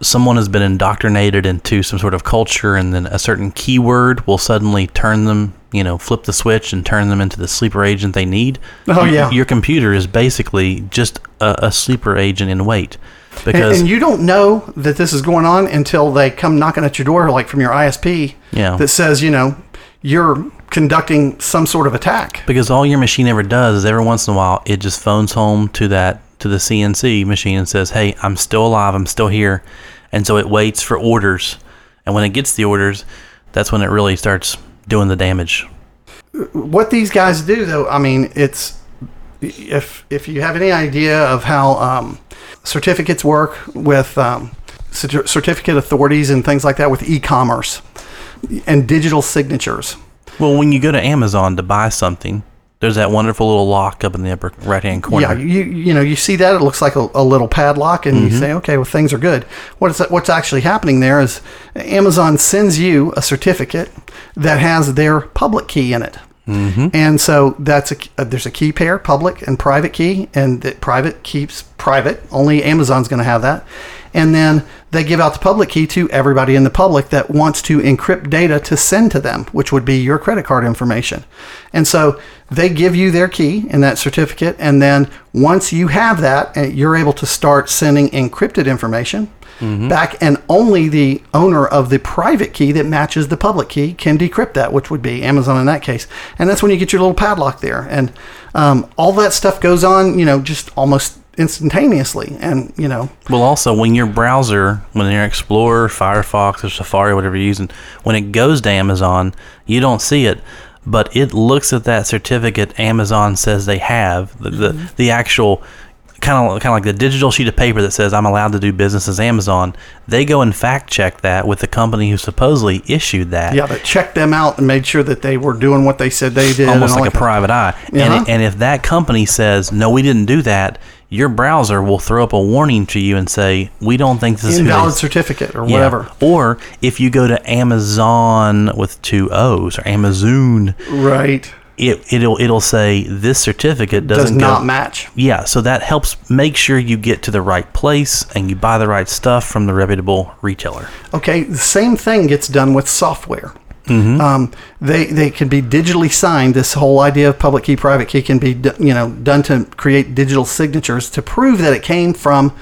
[SPEAKER 1] someone has been indoctrinated into some sort of culture and then a certain keyword will suddenly turn them, you know, flip the switch and turn them into the sleeper agent they need.
[SPEAKER 6] Oh, yeah.
[SPEAKER 1] Your computer is basically just a, a sleeper agent in wait.
[SPEAKER 6] and,
[SPEAKER 1] Because
[SPEAKER 6] and you don't know that this is going on until they come knocking at your door, like from your ISP,
[SPEAKER 1] Yeah.
[SPEAKER 6] that says you know you're conducting some sort of attack.
[SPEAKER 1] because all your machine ever does is every once in a while it just phones home to that to the CNC machine and says, "Hey, I'm still alive. I'm still here," and so it waits for orders. And when it gets the orders, that's when it really starts doing the damage.
[SPEAKER 6] what these guys do though i mean it's if if you have any idea of how um, certificates work with um, certificate authorities and things like that with e-commerce and digital signatures
[SPEAKER 1] Well, when you go to Amazon to buy something, there's that wonderful little lock up in the upper right-hand corner.
[SPEAKER 6] yeah you you know you see that it looks like a, a little padlock and you mm-hmm. say okay well things are good. What's what's actually happening there is amazon sends you a certificate that has their public key in it and so that's a uh, there's a key pair public and private key and that private keeps private. Only amazon's going to have that. And then they give out the public key to everybody in the public that wants to encrypt data to send to them which would be your credit card information. And so they give you their key and that certificate and then once you have that uh, you're able to start sending encrypted information back and only the owner of the private key that matches the public key can decrypt that which would be amazon in that case. And that's when you get your little padlock there. And um, all that stuff goes on you know just almost instantaneously. And you know.
[SPEAKER 1] Well, also when your browser, when your Explorer, Firefox, or Safari, whatever you're using, when it goes to Amazon, you don't see it, but it looks at that certificate Amazon says they have the the, the actual kind of kind of like the digital sheet of paper that says I'm allowed to do business as Amazon. They go and fact check that with the company who supposedly issued that.
[SPEAKER 6] yeah but check them out and made sure that they were doing what they said they did
[SPEAKER 1] Almost like a
[SPEAKER 6] that.
[SPEAKER 1] private eye,
[SPEAKER 6] Uh-huh.
[SPEAKER 1] and, and if that company says no, we didn't do that, your browser will throw up a warning to you and say we don't think this is who they
[SPEAKER 6] invalid certificate or
[SPEAKER 1] Yeah.
[SPEAKER 6] whatever
[SPEAKER 1] Or if you go to Amazon with two O's or Amazon,
[SPEAKER 6] right
[SPEAKER 1] it it'll it'll say this certificate
[SPEAKER 6] does
[SPEAKER 1] doesn't
[SPEAKER 6] not
[SPEAKER 1] go.
[SPEAKER 6] match
[SPEAKER 1] Yeah, so that helps make sure you get to the right place and you buy the right stuff from the reputable retailer.
[SPEAKER 6] Okay, the same thing gets done with software. Um, they they can be digitally signed. This whole idea of public key, private key can be you know done to create digital signatures to prove that it came from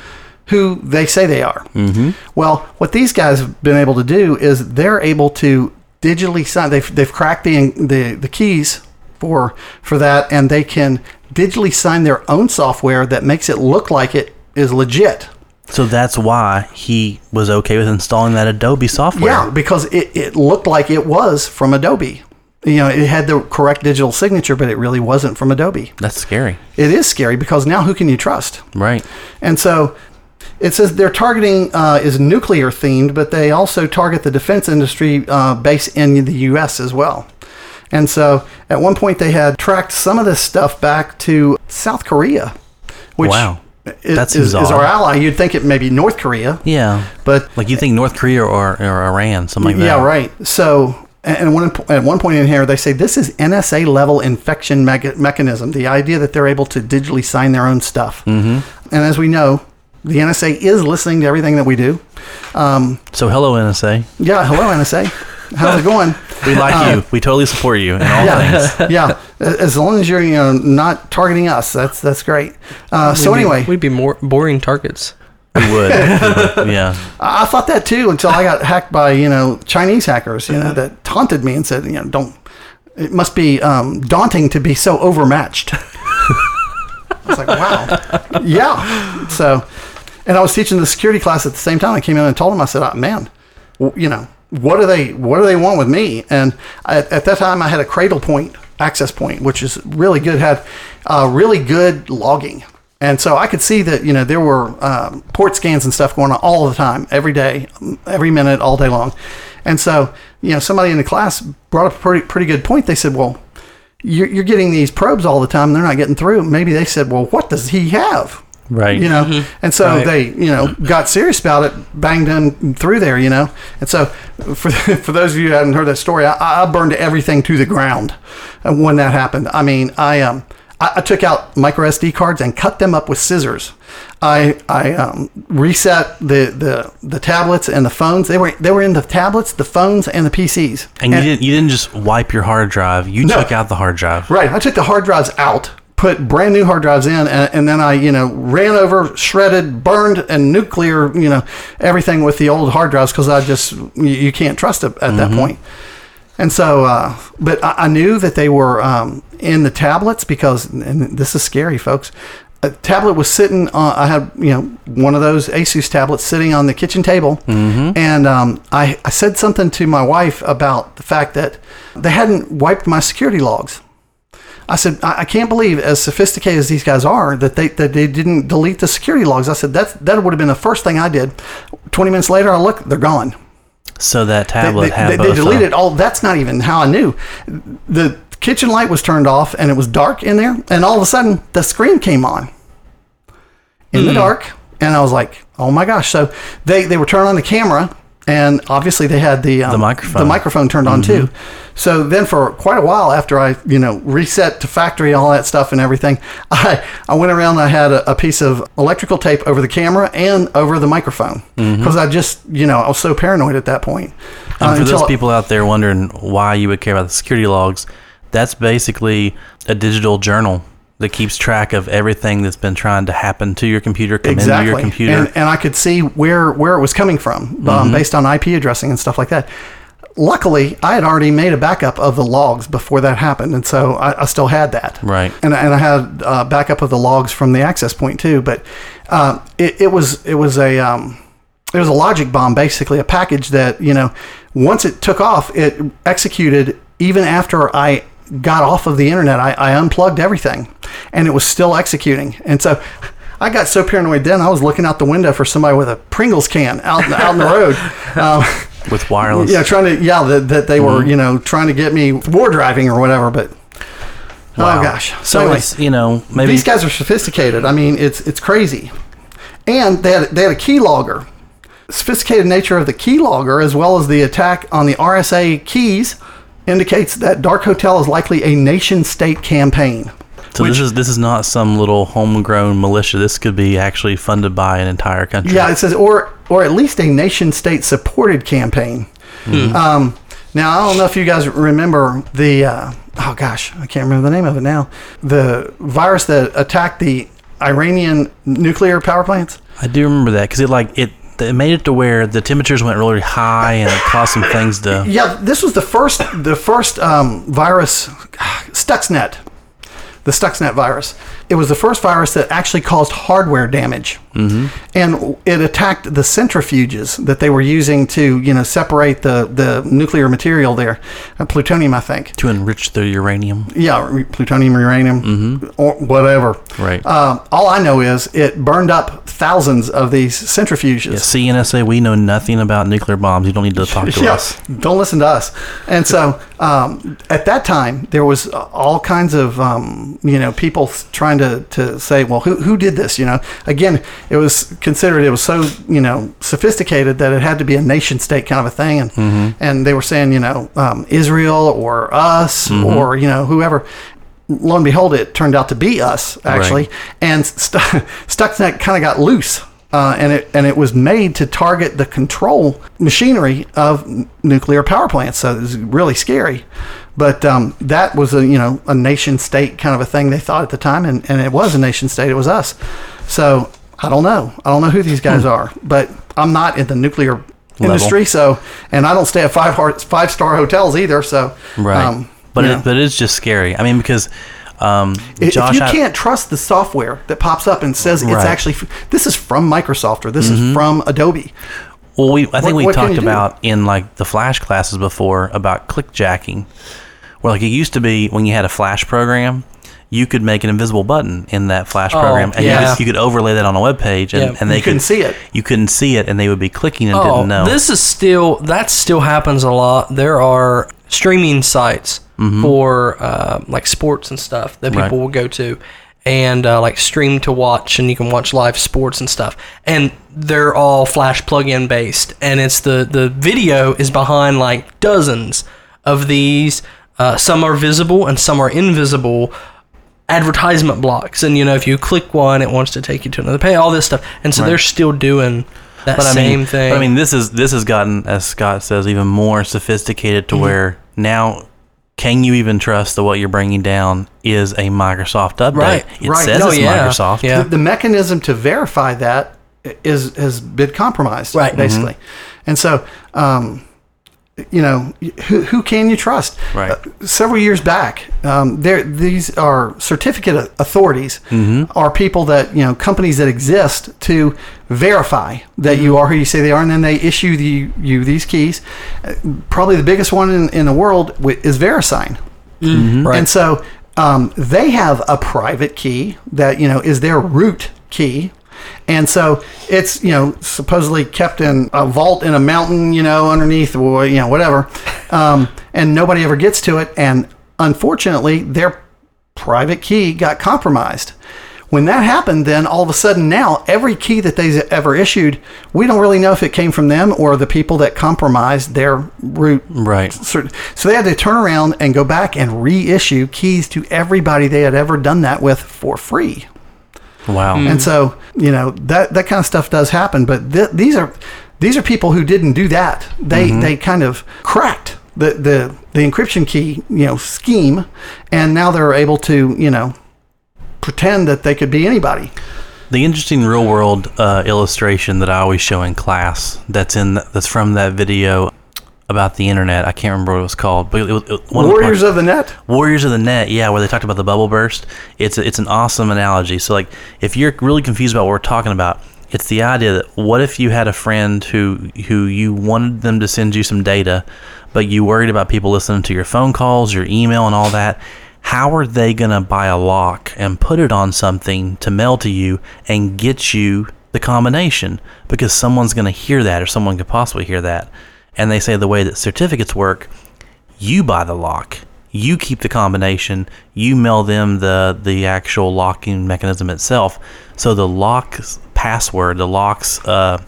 [SPEAKER 6] who they say they are. Mm-hmm. Well, what these guys have been able to do is they're able to digitally sign. They've they've cracked the the the keys for for that, and they can digitally sign their own software that makes it look like it is legit.
[SPEAKER 1] So that's why he was okay with installing that Adobe software.
[SPEAKER 6] Yeah, because it, it looked like it was from Adobe. You know, it had the correct digital signature, but it really wasn't from Adobe.
[SPEAKER 1] That's scary.
[SPEAKER 6] It is scary because now who can you trust?
[SPEAKER 1] Right.
[SPEAKER 6] And so it says their targeting uh, is nuclear themed, but they also target the defense industry uh, based in the U.S. as well. And so at one point they had tracked some of this stuff back to South Korea, which
[SPEAKER 1] Wow.
[SPEAKER 6] is, is, our ally. You'd think it may be North Korea,
[SPEAKER 1] Yeah.
[SPEAKER 6] but
[SPEAKER 1] Like you think North Korea or, or Iran, something like that.
[SPEAKER 6] Yeah, right. So, and one, at one point in here, they say this is NSA level infection mega- mechanism. The idea that they're able to digitally sign their own stuff. Mm-hmm. And as we know, the NSA is listening to everything that we do.
[SPEAKER 1] So hello NSA.
[SPEAKER 6] Yeah, hello NSA. How's it going?
[SPEAKER 1] We like you. We totally support you in all things.
[SPEAKER 6] Yeah, yeah. As long as you're you know not targeting us, that's that's great. Uh, so
[SPEAKER 7] We'd be-
[SPEAKER 6] anyway,
[SPEAKER 7] we'd be more boring targets.
[SPEAKER 1] We would. yeah.
[SPEAKER 6] I I thought that too until I got hacked by you know Chinese hackers, you know, that taunted me and said, you know, don't. It must be um, daunting to be so overmatched. I was like, wow, yeah. So, and I was teaching the security class at the same time. I came in and told them, I said, oh, man, you know, what do they what do they want with me? And at, at that time, I had a Cradlepoint access point, which is really good. Had uh, really good logging. And so I could see that, you know, there were um, port scans and stuff going on all the time, every day, every minute, all day long. And so, you know, somebody in the class brought up a pretty, pretty good point. They said, well, you're, you're getting these probes all the time. They're not getting through. Maybe they said, well, what does he have?
[SPEAKER 1] Right.
[SPEAKER 6] You know, and so
[SPEAKER 7] Right.
[SPEAKER 6] they, you know, got serious about it, banged him through there, you know. And so, for for those of you who hadn't heard that story, I, I burned everything to the ground uh, when that happened. I mean, I um, I, I took out micro SD cards and cut them up with scissors. I I um, reset the, the the tablets and the phones. They were they were in the tablets, the phones, and the PCs.
[SPEAKER 1] And you didn't you didn't just wipe your hard drive. You
[SPEAKER 6] No.
[SPEAKER 1] took out the hard drive.
[SPEAKER 6] Right. I took the hard drives out, put brand new hard drives in, and, and then I, you know, ran over, shredded, burned, and nuclear, you know, everything with the old hard drives because I just, you, you can't trust it at that point. And so, uh, but I, I knew that they were um, in the tablets because, and this is scary, folks. A tablet was sitting. On, I had you know one of those Asus tablets sitting on the kitchen table, and um, I, I said something to my wife about the fact that they hadn't wiped my security logs. I said, I, I can't believe, as sophisticated as these guys are, that they that they didn't delete the security logs. I said that that would have been the first thing I did. Twenty minutes later, I look, they're gone.
[SPEAKER 1] So that tablet
[SPEAKER 6] they,
[SPEAKER 1] had
[SPEAKER 6] they, they
[SPEAKER 1] uh,
[SPEAKER 6] deleted all. That's not even how I knew. The kitchen light was turned off, and it was dark in there, and all of a sudden, the screen came on in
[SPEAKER 1] Hmm.
[SPEAKER 6] the dark, and I was like, "Oh my gosh!" So they they were turning on the camera, and obviously they had the um,
[SPEAKER 1] The microphone. Mm-hmm.
[SPEAKER 6] the microphone turned on too. So then, for quite a while after I you know reset to factory all that stuff and everything, I I went around. and I had a, a piece of electrical tape over the camera and over the microphone because I just you know I was so paranoid at that point.
[SPEAKER 1] Mm-hmm. And
[SPEAKER 6] Uh,
[SPEAKER 1] for those people out there wondering why you would care about the security logs, that's basically a digital journal that keeps track of everything that's been trying to happen to your computer, come into your computer.
[SPEAKER 6] And, and I could see where where it was coming from
[SPEAKER 1] Mm-hmm.
[SPEAKER 6] um, based on IP addressing and stuff like that. Luckily, I had already made a backup of the logs before that happened, and so I, I still had that.
[SPEAKER 1] Right.
[SPEAKER 6] And, and I had uh, backup of the logs from the access point too. But uh, it, it was it was a um, it was a logic bomb, basically a package that you know once it took off, it executed even after I got off of the internet. I, I unplugged everything, and it was still executing. And so I got so paranoid then I was looking out the window for somebody with a Pringles can out out in the road. Um,
[SPEAKER 1] with wireless.
[SPEAKER 6] yeah, trying to yeah that, that they were
[SPEAKER 1] Mm-hmm.
[SPEAKER 6] you know trying to get me war driving or whatever, but.
[SPEAKER 1] Wow.
[SPEAKER 6] Oh gosh!
[SPEAKER 1] So
[SPEAKER 6] anyway,
[SPEAKER 1] it's you know maybe
[SPEAKER 6] these guys are sophisticated. I mean, it's it's crazy. And they had they had a keylogger. Sophisticated nature of the keylogger, as well as the attack on the RSA keys, indicates that Dark Hotel is likely a nation state campaign.
[SPEAKER 1] so. This is this is not some little homegrown militia. This could be actually funded by an entire country.
[SPEAKER 6] Yeah, it says or or at least a nation state supported campaign. Um, now I don't know if you guys remember the uh, oh gosh I can't remember the name of it now the virus that attacked the Iranian nuclear power plants.
[SPEAKER 1] I do remember that because it like it it made it to where the temperatures went really high and it caused some things to.
[SPEAKER 6] Yeah, this was the first the first um, virus, Stuxnet, the Stuxnet virus. It was the first virus that actually caused hardware damage, mm-hmm. and it attacked the centrifuges that they were using to you know separate the the nuclear material there, uh, plutonium, I think.
[SPEAKER 1] To enrich the uranium,
[SPEAKER 6] Yeah, plutonium, uranium, or whatever.
[SPEAKER 1] Right.
[SPEAKER 6] Um, all I know is it burned up thousands of these centrifuges.
[SPEAKER 1] yeah, CNSA, we know nothing about nuclear bombs. You don't need to talk to
[SPEAKER 6] Yeah,
[SPEAKER 1] us.
[SPEAKER 6] don't listen to us. And so um, at that time, there was all kinds of um, you know people trying to, to say, well, who, who did this? You know, again, it was considered it was so you know sophisticated that it had to be a nation state kind of a thing, and
[SPEAKER 1] Mm-hmm.
[SPEAKER 6] and they were saying you know um, Israel or us
[SPEAKER 1] Mm-hmm.
[SPEAKER 6] or you know whoever. Lo and behold, it turned out to be us actually,
[SPEAKER 1] Right.
[SPEAKER 6] and St- Stuxnet kind of got loose. Uh, and it and it was made to target the control machinery of n- nuclear power plants. So it was really scary, but um, that was a you know a nation state kind of a thing they thought at the time, and, and it was a nation state. It was us. So I don't know. I don't know who these guys are, but I'm not in the nuclear industry. So and I don't stay at five heart, five star hotels either. So
[SPEAKER 1] Right.
[SPEAKER 6] um,
[SPEAKER 1] but it,
[SPEAKER 6] know.
[SPEAKER 1] but it's just scary. I mean, because um,
[SPEAKER 6] If
[SPEAKER 1] Josh,
[SPEAKER 6] you
[SPEAKER 1] I-
[SPEAKER 6] can't trust the software that pops up and says it's
[SPEAKER 1] Right.
[SPEAKER 6] actually this is from Microsoft or this is from Adobe.
[SPEAKER 1] Well, we I think
[SPEAKER 6] What-
[SPEAKER 1] we
[SPEAKER 6] what
[SPEAKER 1] talked about in like the flash classes before about clickjacking, where like it used to be when you had a flash program, you could make an invisible button in that flash
[SPEAKER 7] Oh,
[SPEAKER 1] program, and
[SPEAKER 7] yeah.
[SPEAKER 1] you, could, you could overlay that on a web page, and,
[SPEAKER 7] Yeah.
[SPEAKER 1] and they
[SPEAKER 6] You couldn't
[SPEAKER 1] could
[SPEAKER 6] see it.
[SPEAKER 1] You couldn't see it, and they would be clicking and
[SPEAKER 7] Oh,
[SPEAKER 1] didn't know.
[SPEAKER 7] this is still that still happens a lot. There are streaming sites for uh, like sports and stuff that people
[SPEAKER 1] Right.
[SPEAKER 7] will go to. And uh, like stream to watch, and you can watch live sports and stuff. And they're all Flash plug-in based, and it's the the video is behind like dozens of these. Uh, some are visible and some are invisible advertisement blocks and you know if you click one it wants to take you to another page all this stuff and so
[SPEAKER 1] Right.
[SPEAKER 7] they're still doing that
[SPEAKER 1] But I
[SPEAKER 7] same
[SPEAKER 1] mean,
[SPEAKER 7] thing
[SPEAKER 1] But I mean, this is this has gotten, as Scott says, even more sophisticated
[SPEAKER 7] Mm-hmm.
[SPEAKER 1] to where now. Can you even trust that what you're bringing down is a Microsoft update?
[SPEAKER 7] Right,
[SPEAKER 1] It
[SPEAKER 6] right.
[SPEAKER 1] says
[SPEAKER 7] No,
[SPEAKER 1] it's
[SPEAKER 7] yeah,
[SPEAKER 1] Microsoft.
[SPEAKER 7] yeah.
[SPEAKER 6] the, the mechanism to verify that is has been compromised,
[SPEAKER 7] Right.
[SPEAKER 6] Basically, and so um, you know who, who can you trust?
[SPEAKER 1] Right.
[SPEAKER 6] Uh, several years back, um, there these are certificate au- authorities are people that you know companies that exist to verify that you are who you say they are, and then they issue the, you these keys. Uh, Probably the biggest one in, in the world is VeriSign.
[SPEAKER 7] Right.
[SPEAKER 6] And so um, they have a private key that you know is their root key, and so it's you know supposedly kept in a vault in a mountain, you know, underneath or you know whatever, um, and nobody ever gets to it. And unfortunately, their private key got compromised. When that happened, then all of a sudden now every key that they've ever issued, we don't really know if it came from them or the people that compromised their root
[SPEAKER 1] Right.
[SPEAKER 6] so so they had to turn around and go back and reissue keys to everybody they had ever done that with for free.
[SPEAKER 1] Wow.
[SPEAKER 6] And so, you know, that that kind of stuff does happen, but th- these are these are people who didn't do that. They they kind of cracked the, the the encryption key, you know, scheme and now they're able to, you know, pretend that they could be anybody.
[SPEAKER 1] The interesting real world uh, illustration that I always show in class that's in that's from that video about the internet. I can't remember what it was called, but it was, it, one
[SPEAKER 6] Warriors
[SPEAKER 1] of the
[SPEAKER 6] of the net.
[SPEAKER 1] Warriors of the Net, yeah, where they talked about the bubble burst. It's a, it's an awesome analogy. So like, if you're really confused about what we're talking about, it's the idea that what if you had a friend who who you wanted them to send you some data, but you worried about people listening to your phone calls, your email, and all that. How are they gonna buy a lock and put it on something to mail to you and get you the combination? Because someone's gonna hear that, or someone could possibly hear that. And they say the way that certificates work, you buy the lock you keep the combination you mail them the the actual locking mechanism itself. So the lock's password the lock's uh,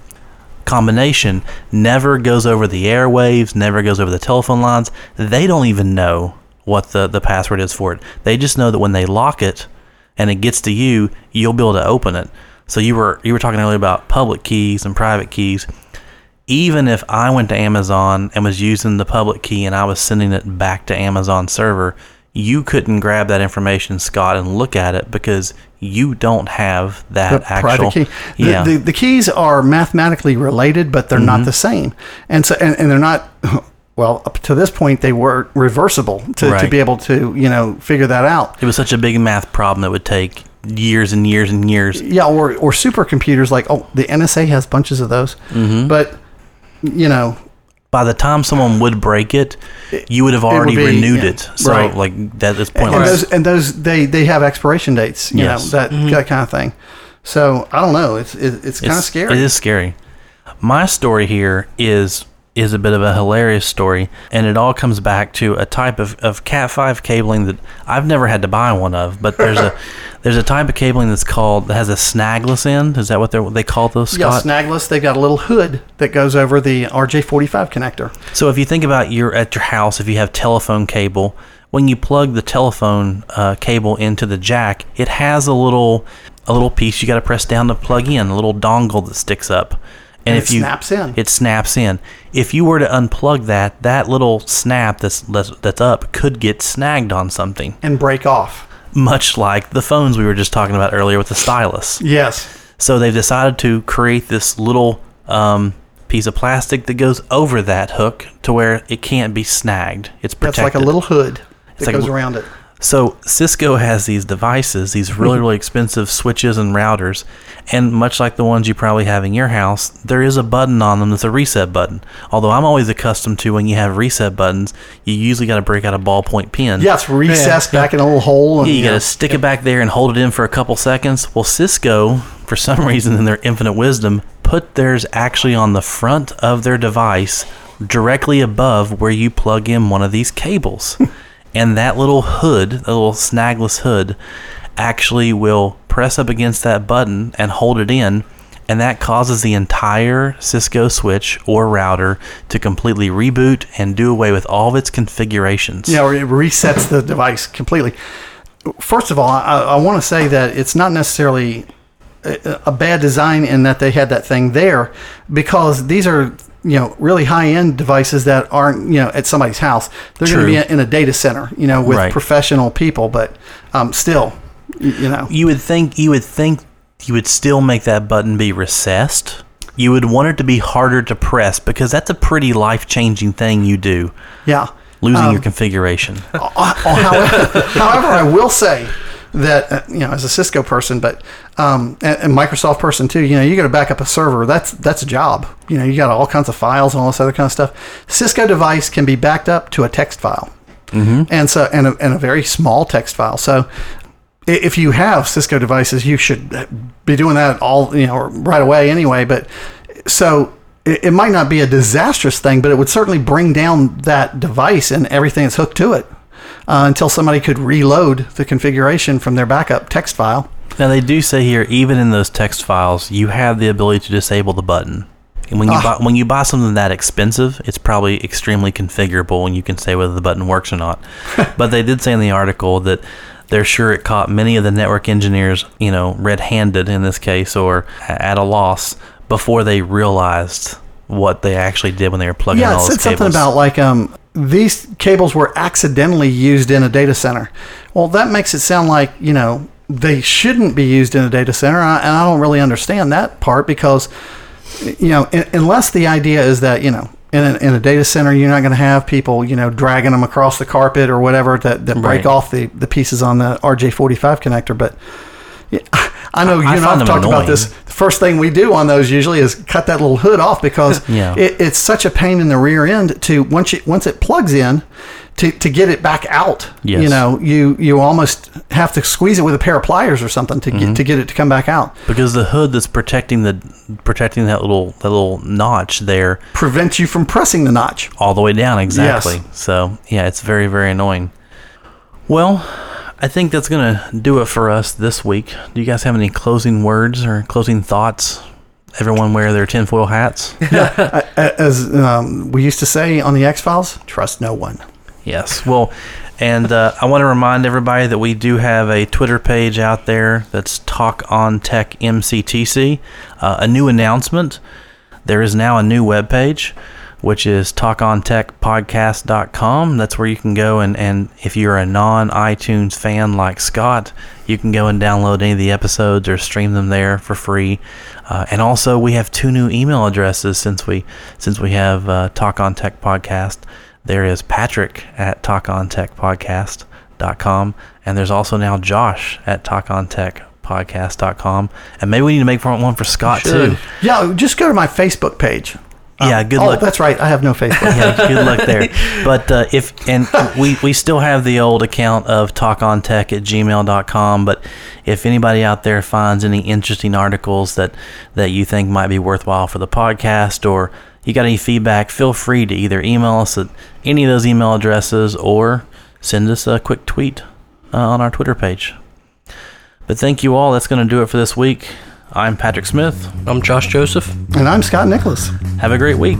[SPEAKER 1] combination never goes over the airwaves never goes over the telephone lines. They don't even know what the, the password is for it. They just know that when they lock it and it gets to you you'll be able to open it. So you were you were talking earlier about public keys and private keys even if I went to Amazon and was using the public key and I was sending it back to Amazon server, you couldn't grab that information, Scott, and look at it because you don't have that
[SPEAKER 6] the
[SPEAKER 1] actual
[SPEAKER 6] private key. The,
[SPEAKER 1] Yeah,
[SPEAKER 6] the, the keys are mathematically related, but they're not the same, and so and, and they're not. Well, up to this point, they were reversible to, to be able to you know figure that out.
[SPEAKER 1] it was such a big math problem that would take years and years and years.
[SPEAKER 6] Yeah, or or supercomputers like oh the NSA has bunches of those,
[SPEAKER 1] Mm-hmm.
[SPEAKER 6] but you know
[SPEAKER 1] By the time someone would break it, you would have
[SPEAKER 6] would
[SPEAKER 1] already
[SPEAKER 6] be-
[SPEAKER 1] renewed
[SPEAKER 6] yeah.
[SPEAKER 1] it. So
[SPEAKER 6] Right.
[SPEAKER 1] like that is
[SPEAKER 6] and those and those they they have expiration dates, you
[SPEAKER 1] Yes.
[SPEAKER 6] know that mm-hmm. that kind of thing. So I don't know. It's it, it's kind of
[SPEAKER 1] It's-
[SPEAKER 6] scary.
[SPEAKER 1] It is scary. My story here is is a bit of a hilarious story, and it all comes back to a type of, of Cat five cabling that I've never had to buy one of, but there's a there's a type of cabling that's called that has a snagless end. Is that what they they call those?
[SPEAKER 6] Yeah, snagless. They've got a little hood that goes over the RJ45 connector.
[SPEAKER 1] So if you think about you're at your house, if you have telephone cable, when you plug the telephone uh, cable into the jack, it has a little a little piece you got to press down to plug in, a little dongle that sticks up.
[SPEAKER 6] And
[SPEAKER 1] if
[SPEAKER 6] it
[SPEAKER 1] you
[SPEAKER 6] snaps in.
[SPEAKER 1] it snaps in. If you were to unplug that, that little snap that's that's, that's up could get snagged on something,
[SPEAKER 6] and break off.
[SPEAKER 1] much like the phones we were just talking about earlier with the stylus.
[SPEAKER 6] Yes.
[SPEAKER 1] So they've decided to create this little um, piece of plastic that goes over that hook to where it can't be snagged. It's protected.
[SPEAKER 6] That's like a little hood that
[SPEAKER 1] like
[SPEAKER 6] goes
[SPEAKER 1] l-
[SPEAKER 6] around it.
[SPEAKER 1] So Cisco has these devices, these really mm-hmm. really expensive switches and routers, and much like the ones you probably have in your house, there is a button on them that's a reset button. Although I'm always accustomed to when you have reset buttons, you usually got to break out a ballpoint pen.
[SPEAKER 6] Yeah, it's recessed back in a little hole. And,
[SPEAKER 1] Yeah, you got to stick it back there and hold it in for a couple seconds. Well, Cisco, for some reason in their infinite wisdom, put theirs actually on the front of their device, directly above where you plug in one of these cables. and that little hood, the little snagless hood, actually will press up against that button and hold it in, and that causes the entire Cisco switch or router to completely reboot and do away with all of its configurations.
[SPEAKER 6] Yeah, it resets the device completely. First of all, I, I want to say that it's not necessarily a bad design in that they had that thing there because these are you know really high end devices that aren't you know at somebody's house. They're going to be in a data center, you know, with
[SPEAKER 1] Right.
[SPEAKER 6] professional people, but um, still, you know.
[SPEAKER 1] You would think you would think you would still make that button be recessed. You would want it to be harder to press because that's a pretty life changing thing you do.
[SPEAKER 6] Yeah.
[SPEAKER 1] Losing
[SPEAKER 6] Um,
[SPEAKER 1] your configuration.
[SPEAKER 6] Uh, however, however, I will say that uh, you know, as a Cisco person, but um, and, and Microsoft person too, you know, you got to back up a server. That's that's a job. You know, you got all kinds of files and all this other kind of stuff. Cisco device can be backed up to a text file, mm-hmm. and so and a, and a very small text file. So. If you have Cisco devices, you should be doing that all you know right away anyway. But so it, it might not be a disastrous thing, but it would certainly bring down that device and everything that's hooked to it uh, until somebody could reload the configuration from their backup text file.
[SPEAKER 1] Now they do say here, even in those text files, you have the ability to disable the button. And when you
[SPEAKER 6] Ah.
[SPEAKER 1] buy when you buy something that expensive, it's probably extremely configurable, and you can say whether the button works or not. but they did say in the article that they're sure it caught many of the network engineers, you know, red-handed in this case, or at a loss before they realized what they actually did when they were plugging
[SPEAKER 6] Yeah,
[SPEAKER 1] in
[SPEAKER 6] it
[SPEAKER 1] all
[SPEAKER 6] said
[SPEAKER 1] those
[SPEAKER 6] something about like um, these cables were accidentally used in a data center. Well, that makes it sound like you know they shouldn't be used in a data center, and I, and I don't really understand that part because you know un- unless the idea is that you know. In a, in a data center, you're not going to have people, you know, dragging them across the carpet or whatever that, that break
[SPEAKER 1] Right.
[SPEAKER 6] off the, the pieces on the RJ45 connector. But yeah, I know you
[SPEAKER 1] I
[SPEAKER 6] and I've
[SPEAKER 1] them
[SPEAKER 6] talked about this the first thing we do on those usually is cut that little hood off because
[SPEAKER 1] Yeah.
[SPEAKER 6] it, it's such a pain in the rear end to once it once it plugs in to, to get it back out.
[SPEAKER 1] Yes.
[SPEAKER 6] You know, you you almost have to squeeze it with a pair of pliers or something to
[SPEAKER 1] Mm-hmm.
[SPEAKER 6] get to get it to come back out.
[SPEAKER 1] because the hood that's protecting the protecting that little that little notch there
[SPEAKER 6] Prevents you from pressing the notch.
[SPEAKER 1] all the way down exactly
[SPEAKER 6] Yes.
[SPEAKER 1] so yeah it's very very annoying well i think that's gonna do it for us this week do you guys have any closing words or closing thoughts everyone wear their tinfoil hats
[SPEAKER 6] A- As um, we used to say on the X Files, trust no one.
[SPEAKER 1] Yes. Well and uh, i want to remind everybody that we do have a twitter page out there that's talk on tech mctc uh, a new announcement. There is now a new webpage which is talkontechpodcast.com that's where you can go and, and if you're a non-itunes fan like scott you can go and download any of the episodes or stream them there for free. Uh, and also we have two new email addresses since we since we have uh, talk on tech podcast there is patrick at talkontechpodcast.com and there's also now josh at talkontechpodcast.com and maybe we need to make one for scott too
[SPEAKER 6] Yeah, just go to my Facebook page.
[SPEAKER 1] yeah good
[SPEAKER 6] oh,
[SPEAKER 1] luck
[SPEAKER 6] that's right. I have no Facebook.
[SPEAKER 1] yeah, good luck there. But uh, if and we, we still have the old account of talkontech at gmail.com. But if anybody out there finds any interesting articles that that you think might be worthwhile for the podcast, or you got any feedback, feel free to either email us at any of those email addresses or send us a quick tweet uh, on our Twitter page. But thank you all. That's going to do it for this week. I'm Patrick Smith.
[SPEAKER 7] I'm Josh Joseph.
[SPEAKER 6] and I'm Scott Nicholas.
[SPEAKER 1] Have a great week.